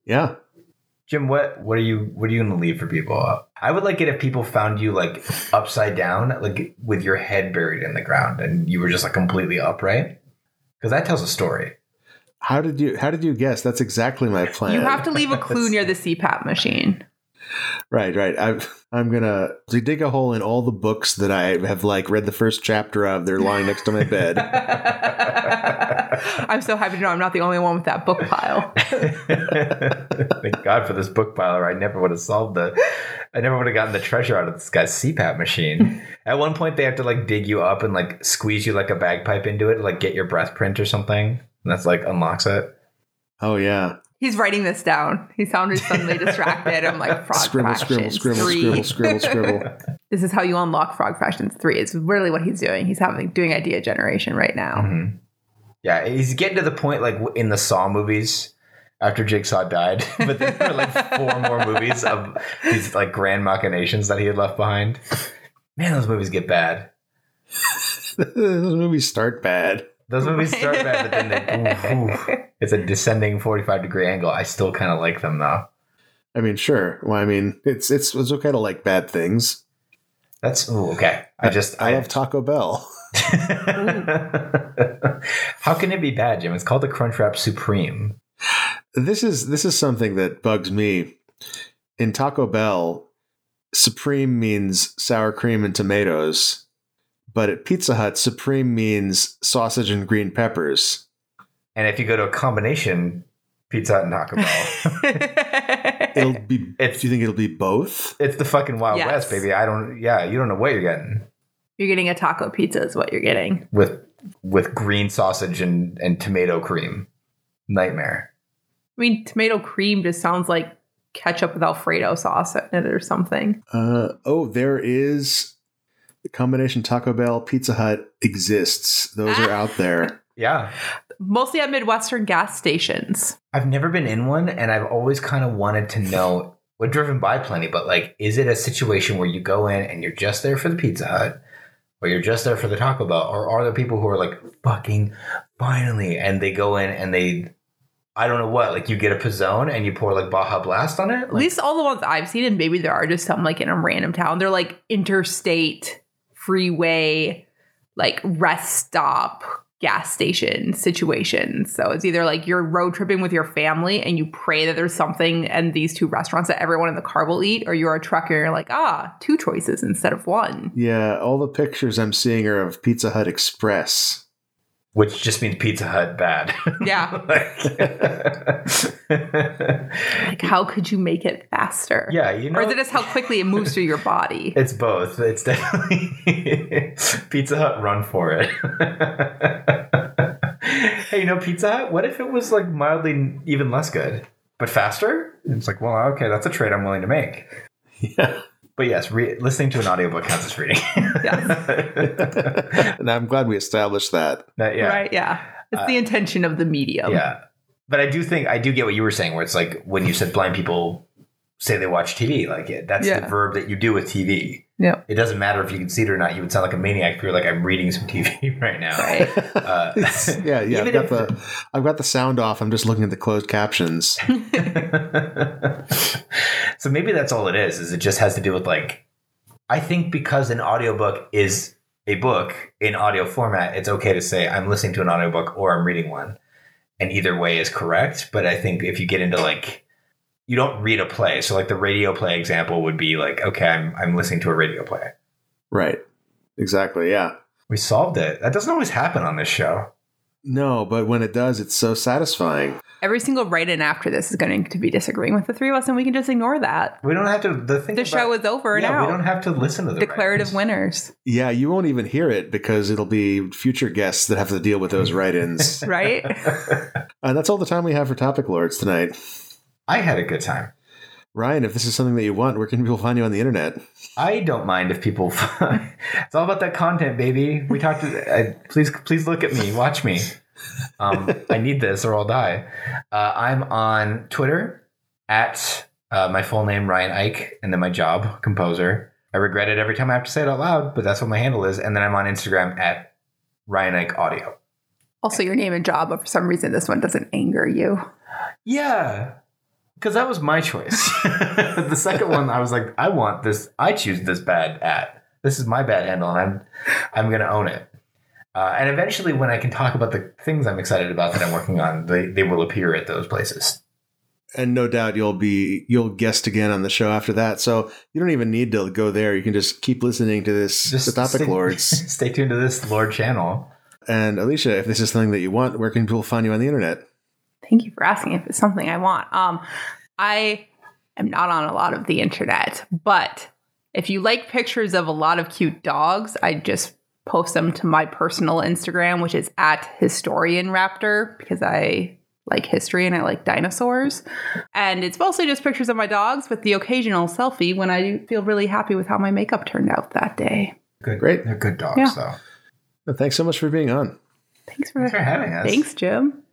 S2: Yeah.
S1: Jim, what what are you what are you gonna leave for people? I would like it if people found you like upside down, like with your head buried in the ground, and you were just like completely upright, because that tells a story.
S2: How did you how did you guess? That's exactly my plan.
S3: you have to leave a clue near the CPAP machine.
S2: Right, right. I'm I'm gonna to dig a hole in all the books that I have like read the first chapter of. They're lying next to my bed.
S3: I'm so happy to know I'm not the only one with that book pile.
S1: Thank God for this book pile, or I never would have solved the. I never would have gotten the treasure out of this guy's CPAP machine. At one point, they have to like dig you up and like squeeze you like a bagpipe into it, like get your breath print or something. And that's like unlocks it.
S2: Oh yeah.
S3: He's writing this down. He sounded suddenly distracted. I'm like, Frog
S2: Scribble, scribble, scribble,
S3: 3.
S2: scribble, scribble, scribble.
S3: This is how you unlock Frog Fractions 3. It's really what he's doing. He's having doing idea generation right now.
S1: Mhm. Yeah, he's getting to the point like in the Saw movies after Jigsaw died, but then there were like four more movies of these like grand machinations that he had left behind. Man, those movies get bad.
S2: Those movies start bad.
S1: Those movies start bad, but then they, ooh, ooh. it's a descending 45 degree angle. I still kind of like them though.
S2: I mean, sure. Well, I mean, it's it's it's okay to like bad things.
S1: That's ooh, okay. I just
S2: I love Taco Bell.
S1: How can it be bad, Jim? It's called the Crunchwrap Supreme.
S2: This is this is something that bugs me. In Taco Bell, supreme means sour cream and tomatoes, but at Pizza Hut, supreme means sausage and green peppers.
S1: And if you go to a combination Pizza Hut and Taco Bell,
S2: It'll be.
S1: It's-
S2: do you think it'll be both?
S1: it's the fucking Wild
S3: Yes.
S1: West, baby. I don't. Yeah, you don't know what you're getting
S3: You're getting a taco pizza, is what you're getting.
S1: with with green sausage and and tomato cream. Nightmare.
S3: I mean, tomato cream just sounds like ketchup with Alfredo sauce in it or something.
S2: Uh, oh, there is the combination Taco Bell Pizza Hut exists. Those are out there.
S1: Yeah.
S3: Mostly at Midwestern gas stations.
S1: I've never been in one, and I've always kind of wanted to know. We're driven by plenty, but like, is it a situation where you go in and you're just there for the Pizza Hut, or you're just there for the Taco Bell, or are there people who are like, fucking finally, and they go in and they, I don't know what, like you get a pizzone and you pour like Baja Blast on it?
S3: At least all the ones I've seen, and maybe there are just some like in a random town. They're like interstate, freeway, like rest stop, gas station situations. So it's either like you're road tripping with your family and you pray that there's something and these two restaurants that everyone in the car will eat, or you're a trucker and you're like, ah, two choices instead of one.
S2: Yeah, all the pictures I'm seeing are of Pizza Hut Express.
S1: Which just means Pizza Hut bad.
S3: Yeah.
S1: Like-
S3: Like, how could you make it faster?
S1: yeah, you know.
S3: Or is it just how quickly it moves through your body?
S1: It's both. It's definitely Pizza Hut. Run for it. hey, you know Pizza Hut? What if it was like mildly even less good, but faster? It's like, well, okay, that's a trade I'm willing to make.
S2: Yeah.
S1: But yes, re- listening to an audiobook counts as reading.
S2: and I'm glad we established that.
S1: That- yeah.
S3: Right? Yeah. It's
S1: Uh,
S3: the intention of the medium.
S1: Yeah. But I do think I do get what you were saying, where it's like when you said blind people say they watch TV, like it, that's
S3: Yeah.
S1: the verb that you do with TV.
S3: Yeah.
S1: It doesn't matter if you can see it or not. You would sound like a maniac if you're like, I'm reading some TV right now.
S3: Right.
S1: Uh,
S2: yeah, yeah. I've got
S1: if-
S2: the I've got the sound off. I'm just looking at the closed captions.
S1: so maybe that's all it is, is it just has to do with like I think because an audiobook is a book in audio format, it's okay to say I'm listening to an audiobook or I'm reading one. And either way is correct. But I think if you get into like you don't read a play. So like the radio play example would be like, okay, I'm I'm listening to a radio play.
S2: right. Exactly. Yeah.
S1: We solved it. That doesn't always happen on this show.
S2: No, but when it does, it's so satisfying.
S3: Every single write in after this is going to be disagreeing with the three of us, and we can just ignore that.
S1: We don't have to the thing
S3: The
S1: about-
S3: show is over
S1: yeah,
S3: now.
S1: we don't have to listen to the
S3: Declarative
S1: writers.
S3: winners,
S2: Yeah, you won't even hear it because it'll be future guests that have to deal with those write-ins.
S3: right?
S2: and uh, that's all the time we have for Topic Lords tonight.
S1: I had a good time.
S2: Ryan, if this is something that you want, where can people find you on the internet?
S1: I don't mind if people. it's all about that content, baby. We talked to. Uh, please, please look at me. Watch me. Um, I need this, or I'll die. Uh, I'm on Twitter at uh, my full name Ryan Ike, and then my job composer. I regret it every time I have to say it out loud, but that's what my handle is. And then I'm on Instagram at Ryan Ike Audio.
S3: also, your name and job, but for some reason, this one doesn't anger you.
S1: Yeah, because that was my choice. the second one, I was like, I want this. I choose this bad at. This is my bad handle, and I'm I'm gonna own it. Uh, and eventually, when I can talk about the things I'm excited about that I'm working on, they, they will appear at those places.
S2: And no doubt you'll be you'll guest again on the show after that. So you don't even need to go there. You can just keep listening to this the Topic
S1: stay,
S2: Lords.
S1: Stay tuned to this Lord channel.
S2: And Alicia, if this is something that you want, where can people find you on the internet?
S3: Thank you for asking if it's something I want. Um, I am not on a lot of the internet, but if you like pictures of a lot of cute dogs, I just post them to my personal Instagram, which is at historian raptor because I like history and I like dinosaurs. And it's mostly just pictures of my dogs with the occasional selfie when I feel really happy with how my makeup turned out that day.
S1: Good,
S2: Great.
S1: They're good dogs,
S3: Yeah.
S1: though.
S2: Well, thanks so much for being on.
S3: Thanks for,
S1: Thanks for having us.
S3: Thanks, Jim.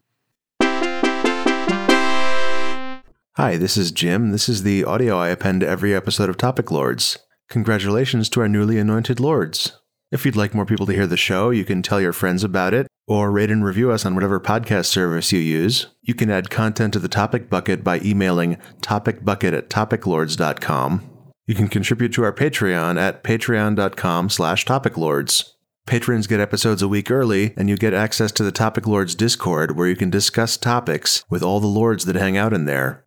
S2: Hi, this is Jim. This is the audio I append to every episode of Topic Lords. Congratulations to our newly anointed lords. If you'd like more people to hear the show, you can tell your friends about it, or rate and review us on whatever podcast service you use. You can add content to the topic bucket by emailing topicbucket at topiclords.com. You can contribute to our Patreon at patreon.com slash topiclords. Patrons get episodes a week early, and you get access to the Topic Lords Discord where you can discuss topics with all the lords that hang out in there.